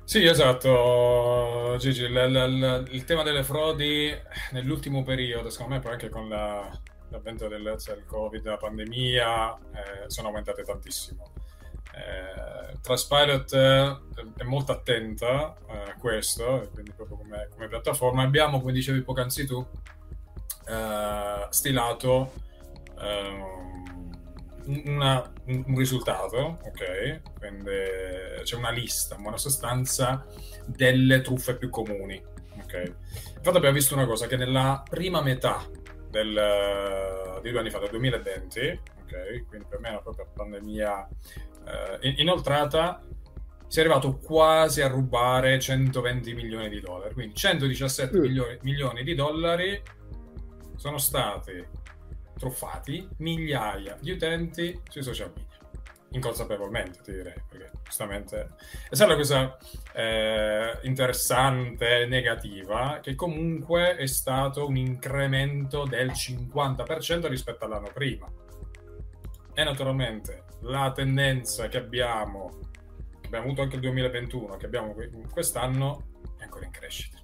Sì, esatto, Gigi, il, il, il, tema delle frodi nell'ultimo periodo, secondo me poi anche con la, l'avvento del, cioè, Covid, la pandemia, eh, sono aumentate tantissimo. Eh, Trustpilot eh, è molto attenta eh, a questo, quindi proprio come, come, piattaforma. Abbiamo, come dicevi poc'anzi tu, eh, stilato ehm, una, un risultato, ok? Quindi c'è una lista, in buona sostanza, delle truffe più comuni, ok? Infatti abbiamo visto una cosa, che nella prima metà del, di due anni fa, del 2020, ok? Quindi per me era proprio pandemia eh, inoltrata, si è arrivato quasi a rubare 120 milioni di dollari, quindi 117 mm. milioni, milioni di dollari sono stati truffati migliaia di utenti sui social media. Inconsapevolmente ti direi perché giustamente e sai la cosa eh, interessante negativa che comunque è stato un incremento del 50% rispetto all'anno prima. E naturalmente la tendenza che abbiamo che abbiamo avuto anche il 2021 che abbiamo quest'anno è ancora in crescita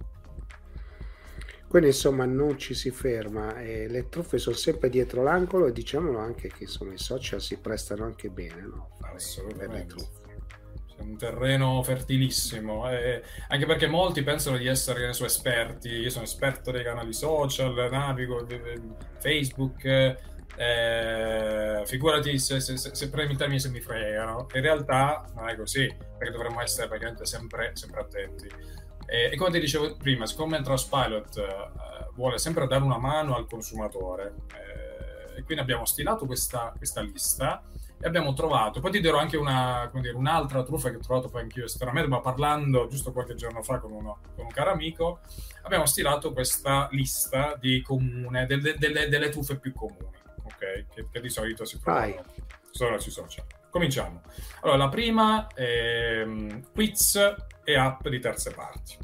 quindi insomma non ci si ferma, e le truffe sono sempre dietro l'angolo e diciamolo anche che insomma, i social si prestano anche bene no? Assolutamente. È un terreno fertilissimo, eh, anche perché molti pensano di essere so, esperti. Io sono esperto dei canali social, navigo, Facebook. Eh, figurati se, se, se, se premi il termine se mi fregano. In realtà non è così, perché dovremmo essere praticamente sempre, sempre attenti. E, e, come ti dicevo prima, siccome Trustpilot eh, vuole sempre dare una mano al consumatore, eh, e quindi abbiamo stilato questa, questa, lista e abbiamo trovato, poi ti dirò anche una, dire, un'altra truffa che ho trovato poi anch'io esternamente, ma parlando giusto qualche giorno fa con, uno, con un caro amico, abbiamo stilato questa lista di comune, delle, delle, delle truffe più comuni, okay? che, che, di solito si trovano solo sui social. Cominciamo. Allora, la prima è um, quiz e app di terze parti.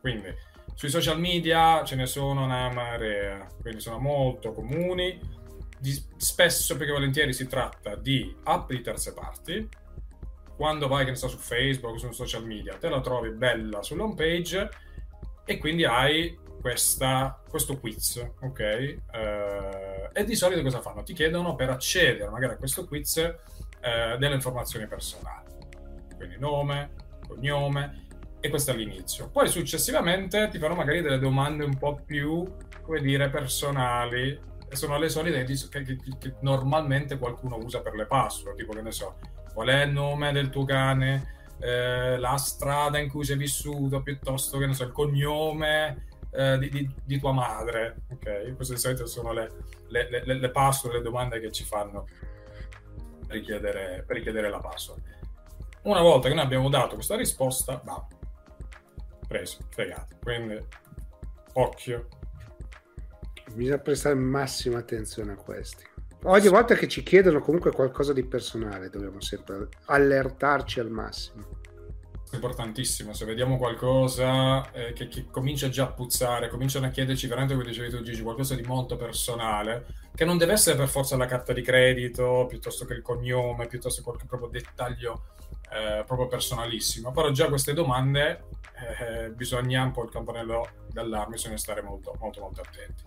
Quindi sui social media ce ne sono una marea, quindi sono molto comuni. Di, spesso, perché volentieri, si tratta di app di terze parti. Quando vai, che ne so, su Facebook, su social media, te la trovi bella sull'home page e quindi hai questa, questo quiz, ok? Uh, e di solito cosa fanno? Ti chiedono per accedere magari a questo quiz uh, delle informazioni personali, quindi nome, cognome, e questo è all'inizio. Poi successivamente ti fanno magari delle domande un po' più, come dire, personali, e sono le solite che, che, che normalmente qualcuno usa per le password, tipo che ne so, qual è il nome del tuo cane, eh, la strada in cui sei vissuto, piuttosto che ne so, il cognome eh, di, di, di, tua madre. Ok, queste di solito sono le, le, le, le password, le domande che ci fanno per richiedere, per richiedere la password. Una volta che noi abbiamo dato questa risposta, va preso, fregato. Quindi, occhio. Bisogna prestare massima attenzione a questi. Ogni volta che ci chiedono comunque qualcosa di personale, dobbiamo sempre allertarci al massimo importantissimo. Se vediamo qualcosa eh, che, che, comincia già a puzzare, cominciano a chiederci veramente, come dicevi tu, Gigi, qualcosa di molto personale, che non deve essere per forza la carta di credito, piuttosto che il cognome, piuttosto che qualche proprio dettaglio eh, proprio personalissimo. Però già queste domande eh, bisogna un po' il campanello d'allarme, bisogna stare molto, molto, molto attenti.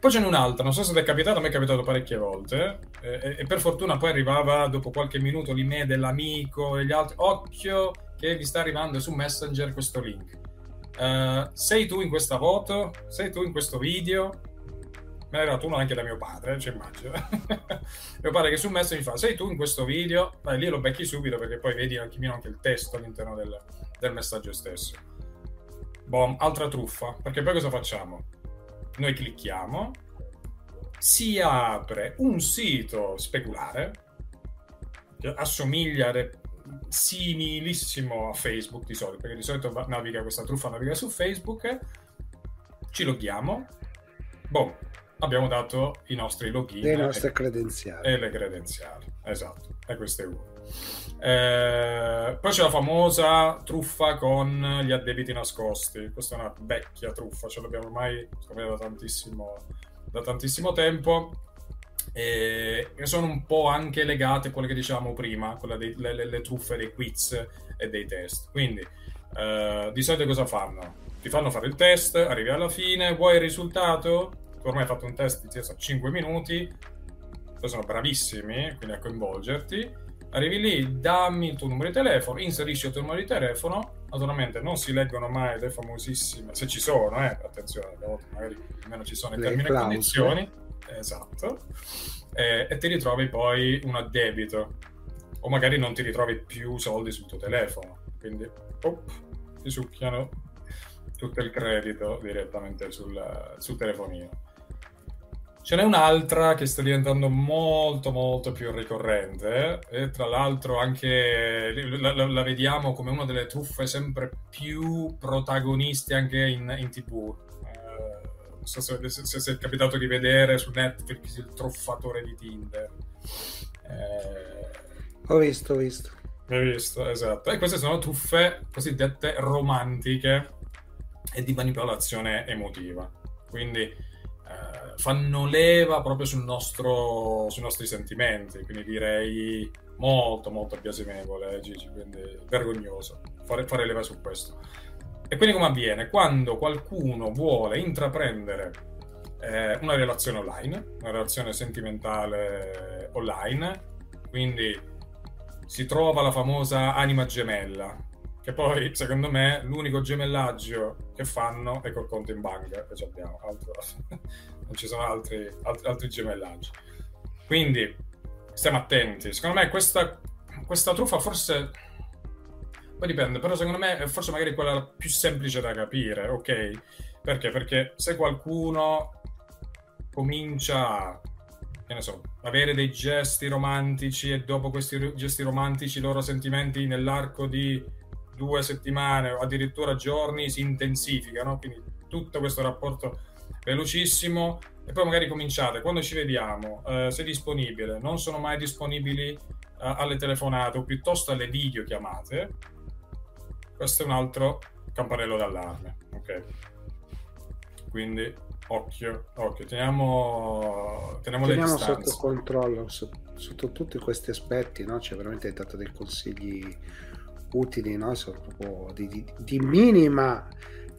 Poi ce n'è un'altra, non so se ti è capitato, a me è capitato parecchie volte, eh, e, per fortuna poi arrivava dopo qualche minuto l'email dell'amico e gli altri, occhio che vi sta arrivando su Messenger questo link. Uh, sei tu in questa foto? Sei tu in questo video? Me l'ha arrivato uno anche da mio padre, ci cioè immagino. mio padre che su Messenger mi fa, sei tu in questo video? Beh, lì lo becchi subito perché poi vedi anche, anche il testo all'interno del, del messaggio stesso. Boom, altra truffa, perché poi cosa facciamo? Noi clicchiamo, si apre un sito speculare, che assomiglia similissimo a Facebook di solito, perché di solito naviga questa truffa, naviga su Facebook, ci loghiamo, boh, abbiamo dato i nostri login le nostre e, credenziali. e le credenziali esatto e questo è uno. Eh, poi c'è la famosa truffa con gli addebiti nascosti. Questa è una vecchia truffa ce l'abbiamo ormai da tantissimo, da tantissimo tempo. E sono un po' anche legate a quelle che dicevamo prima quelle dei, le, le, le, truffe dei quiz e dei test. Quindi eh, di solito cosa fanno? ti fanno fare il test, arrivi alla fine, vuoi il risultato? Ormai hai fatto un test di 5 minuti, sono bravissimi quindi a coinvolgerti. Arrivi lì, dammi il tuo numero di telefono, inserisci il tuo numero di telefono. Naturalmente non si leggono mai le famosissime, se ci sono, eh, attenzione, magari almeno ci sono i termini e condizioni. Esatto. E, e ti ritrovi poi un addebito. O magari non ti ritrovi più soldi sul tuo telefono. Quindi, op, ti succhiano tutto il credito direttamente sul, sul telefonino. Ce n'è un'altra che sta diventando molto molto più ricorrente e tra l'altro anche la, la, la vediamo come una delle truffe sempre più protagoniste anche in, in tv. Eh, non so se, se, se, è capitato di vedere su Netflix il truffatore di Tinder. Eh, ho visto, ho visto. Hai visto, esatto. E queste sono truffe cosiddette romantiche e di manipolazione emotiva. Quindi eh, fanno leva proprio sul nostro, sui nostri sentimenti, quindi direi molto molto biasimevole eh, Gigi, quindi vergognoso fare, fare leva su questo. E quindi come avviene? Quando qualcuno vuole intraprendere eh, una relazione online, una relazione sentimentale online, quindi si trova la famosa anima gemella, che poi, secondo me, l'unico gemellaggio che fanno è col conto in banca, che abbiamo, altro, non ci sono altri, altri, altri, gemellaggi. Quindi, stiamo attenti. Secondo me questa, questa truffa forse... Poi dipende, però secondo me è forse magari quella più semplice da capire, ok? Perché? Perché se qualcuno comincia a che ne so, avere dei gesti romantici e dopo questi gesti romantici i loro sentimenti nell'arco di due settimane o addirittura giorni si intensificano, quindi tutto questo rapporto velocissimo. E poi magari cominciate, quando ci vediamo, eh, sei disponibile, non sono mai disponibili eh, alle telefonate o piuttosto alle videochiamate, questo è un altro campanello d'allarme, ok? Quindi occhio, occhio, teniamo, teniamo, teniamo sotto controllo sotto, sotto, tutti questi aspetti, no? Ci veramente dato dei consigli utili, no? sono proprio di, di, di minima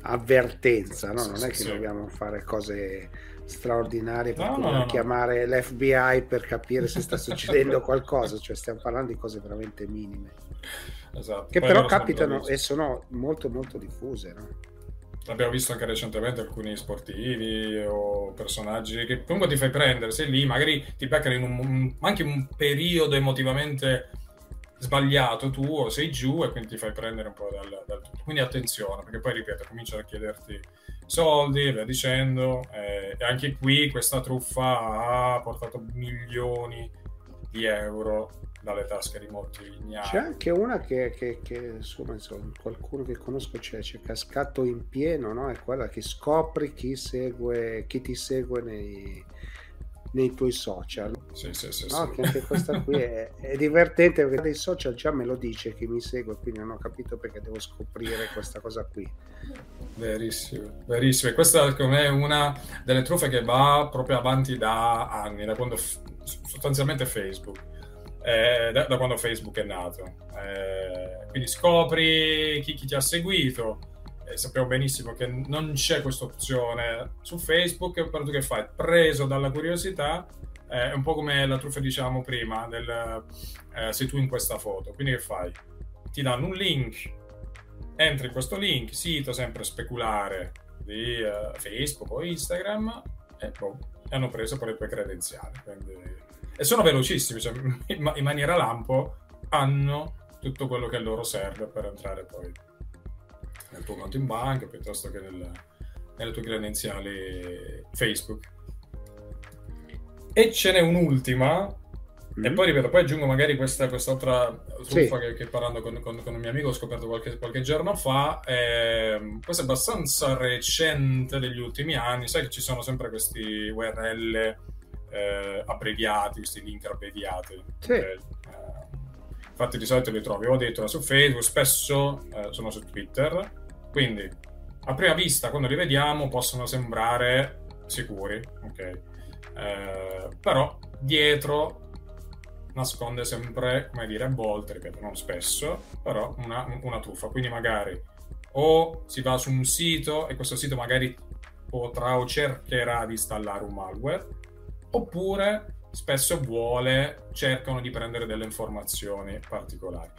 avvertenza, no? non è che sì. dobbiamo fare cose straordinarie per no, no, chiamare l'FBI per capire se sta succedendo qualcosa, cioè stiamo parlando di cose veramente minime. Esatto. Che Poi però capitano e sono molto molto diffuse. No? Abbiamo visto anche recentemente alcuni sportivi o personaggi che comunque ti fai prendere, sei lì, magari ti beccano in un, anche un periodo emotivamente sbagliato tu o sei giù e quindi ti fai prendere un po' dal, dal tutto. Quindi attenzione, perché poi ripeto, cominciano a chiederti soldi e via dicendo. Eh, e anche qui questa truffa ha portato milioni di euro dalle tasche di molti ignari. C'è anche una che, che, che insomma, insomma, qualcuno che conosco c'è, c'è cascato in pieno, no? È quella che scopri chi segue, chi ti segue nei, nei tuoi social. Sì, sì, sì, no? sì. anche questa qui è, è, divertente perché dei social già me lo dice chi mi segue, quindi non ho capito perché devo scoprire questa cosa qui. Verissimo, verissimo. E questa secondo me è una delle truffe che va proprio avanti da anni, da quando sostanzialmente Facebook. Eh, da, da, quando Facebook è nato. Eh, quindi scopri chi, chi ti ha seguito, eh, sappiamo benissimo che non c'è questa opzione su Facebook, però tu che fai? Preso dalla curiosità, eh, è un po' come la truffa dicevamo prima, del, eh, sei tu in questa foto, quindi che fai? Ti danno un link, entri in questo link, sito sempre speculare di uh, Facebook o Instagram e boh, hanno preso poi le tue credenziali. Quindi... E sono velocissimi, cioè, in maniera lampo hanno tutto quello che loro serve per entrare poi nel tuo conto in banca piuttosto che nel, nelle tue credenziali Facebook. E ce n'è un'ultima Mm-hmm. E poi ripeto, poi aggiungo magari questa quest'altra truffa sì. che, che, parlando con, con, con, un mio amico ho scoperto qualche, qualche giorno fa. Eh, questo è abbastanza recente degli ultimi anni. Sai che ci sono sempre questi URL eh, abbreviati, questi link abbreviati. Sì. Eh, infatti di solito li trovi o addirittura su Facebook, spesso eh, sono su Twitter. Quindi a prima vista, quando li vediamo, possono sembrare sicuri, ok? Eh, però dietro nasconde sempre, come dire, a volte, ripeto, non spesso, però una, una truffa. Quindi magari o si va su un sito e questo sito magari potrà o cercherà di installare un malware, oppure spesso vuole, cercano di prendere delle informazioni particolari.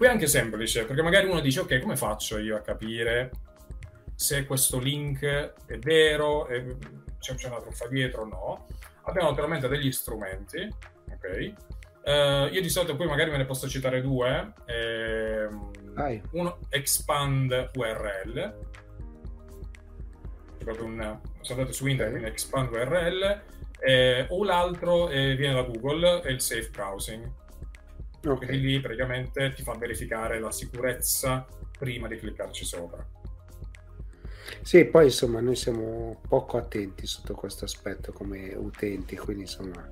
Qui è anche semplice, perché magari uno dice, ok, come faccio io a capire se questo link è vero, e c'è, c'è una truffa dietro o no? Abbiamo naturalmente degli strumenti, ok? Uh, io di solito poi magari me ne posso citare due. Ehm, uno expand URL, è proprio un, sono andato su internet, quindi expand URL, eh, o l'altro eh, viene da Google, è il safe browsing. Okay. Quindi lì praticamente ti fa verificare la sicurezza prima di cliccarci sopra. Sì, poi insomma noi siamo poco attenti sotto questo aspetto come utenti, quindi insomma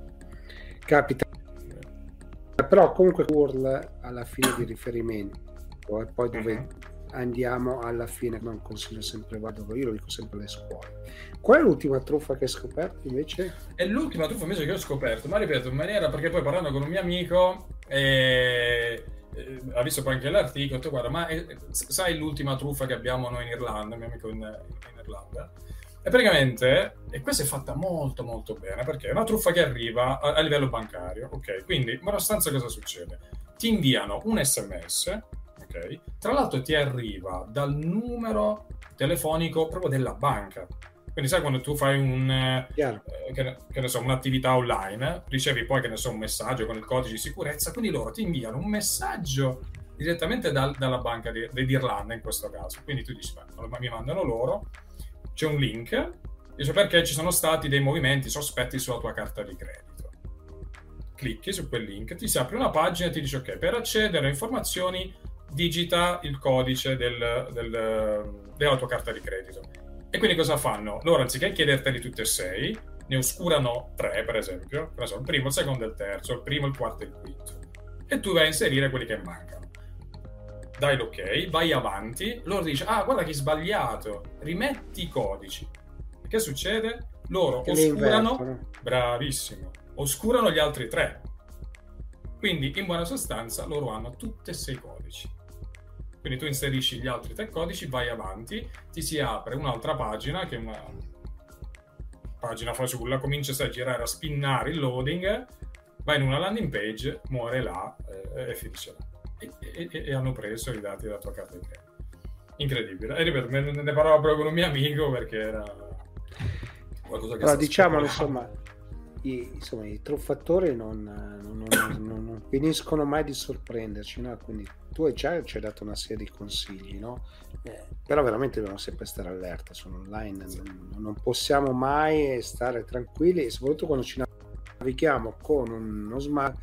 capita. Però comunque URL alla fine di riferimento e poi dove uh-huh. Andiamo alla fine, non consiglio sempre vado io lo dico sempre alle scuole. Qual è l'ultima truffa che hai scoperto invece? È l'ultima truffa invece che ho scoperto, ma ripeto in maniera perché poi parlando con un mio amico eh, eh, ha visto poi anche l'articolo, ho detto guarda ma eh, sai l'ultima truffa che abbiamo noi in Irlanda, mio amico in, in Irlanda? E praticamente, e questa è fatta molto molto bene, perché è una truffa che arriva a, a livello bancario, ok? Quindi, in sostanza cosa succede? Ti inviano un sms, ok? Tra l'altro ti arriva dal numero telefonico proprio della banca. Quindi sai quando tu fai un, eh, che, che ne so, un'attività online, ricevi poi che ne so, un messaggio con il codice di sicurezza, quindi loro ti inviano un messaggio direttamente dal, dalla banca di, d'Irlanda in questo caso. Quindi tu dici, ma mi mandano loro, c'è un link, dice perché ci sono stati dei movimenti sospetti sulla tua carta di credito. Clicchi su quel link, ti si apre una pagina e ti dice ok, per accedere a informazioni digita il codice del, del, della tua carta di credito. E quindi cosa fanno? Loro anziché chiederteli tutte e sei, ne oscurano tre, per esempio, il primo, il secondo e il terzo, il primo, il quarto e il quinto. E tu vai a inserire quelli che mancano. Dai l'ok, vai avanti, loro dicono, ah guarda che sbagliato, rimetti i codici. Che succede? Loro che oscurano, bravissimo, oscurano gli altri tre. Quindi in buona sostanza loro hanno tutti e sei codici. Quindi tu inserisci gli altri tre codici, vai avanti, ti si apre un'altra pagina che è una pagina fasulla, comincia a girare, a spinnare il loading, vai in una landing page, muore là eh, e finisce là. E, e, e, hanno preso i dati della tua carta di credito. Incredibile. E ripeto, ne, ne parlavo proprio con un mio amico perché era qualcosa che... Allora, diciamolo, insomma, i, insomma, i truffatori non, non, non, non, finiscono mai di sorprenderci, no? quindi tu già ci hai dato una serie di consigli, no? eh, però veramente dobbiamo sempre stare allerta, sono online, non, possiamo mai stare tranquilli e soprattutto quando ci navighiamo con uno smart,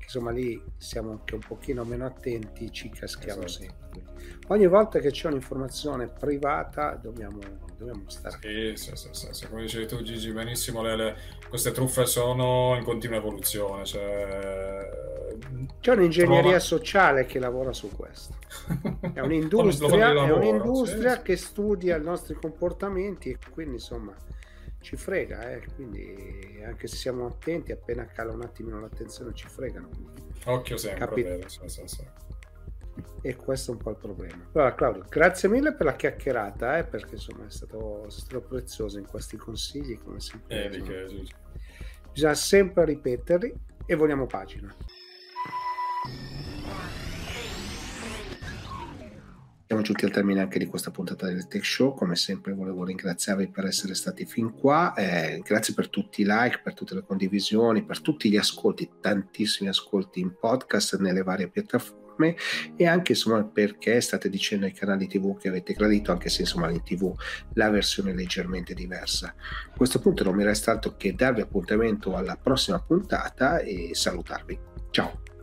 insomma lì siamo anche un pochino meno attenti, ci caschiamo esatto. sempre. Ogni volta che c'è un'informazione privata dobbiamo dobbiamo stare. Sì, sì, sì, sì, come dicevi tu Gigi, benissimo, le, le, queste truffe sono in continua evoluzione. Cioè... C'è un'ingegneria Trova... sociale che lavora su questo. È un'industria, è un'industria sì. che studia i nostri comportamenti e quindi insomma ci frega, eh? quindi anche se siamo attenti, appena cala un attimino l'attenzione ci fregano. Occhio sempre, Capi- vero, sì, sì, sì e questo è un po' il problema. Allora, Claudio, grazie mille per la chiacchierata, eh, perché insomma è stato, è stato, prezioso in questi consigli, come sempre. Eh, che... Bisogna sempre ripeterli e vogliamo pagina. Siamo giunti al termine anche di questa puntata del Tech Show. Come sempre, volevo ringraziarvi per essere stati fin qua. Eh, grazie per tutti i like, per tutte le condivisioni, per tutti gli ascolti, tantissimi ascolti in podcast nelle varie piattaforme piattaforme e anche insomma perché state dicendo ai canali tv che avete gradito anche se insomma in tv la versione è leggermente diversa. A questo punto non mi resta altro che darvi appuntamento alla prossima puntata e salutarvi. Ciao!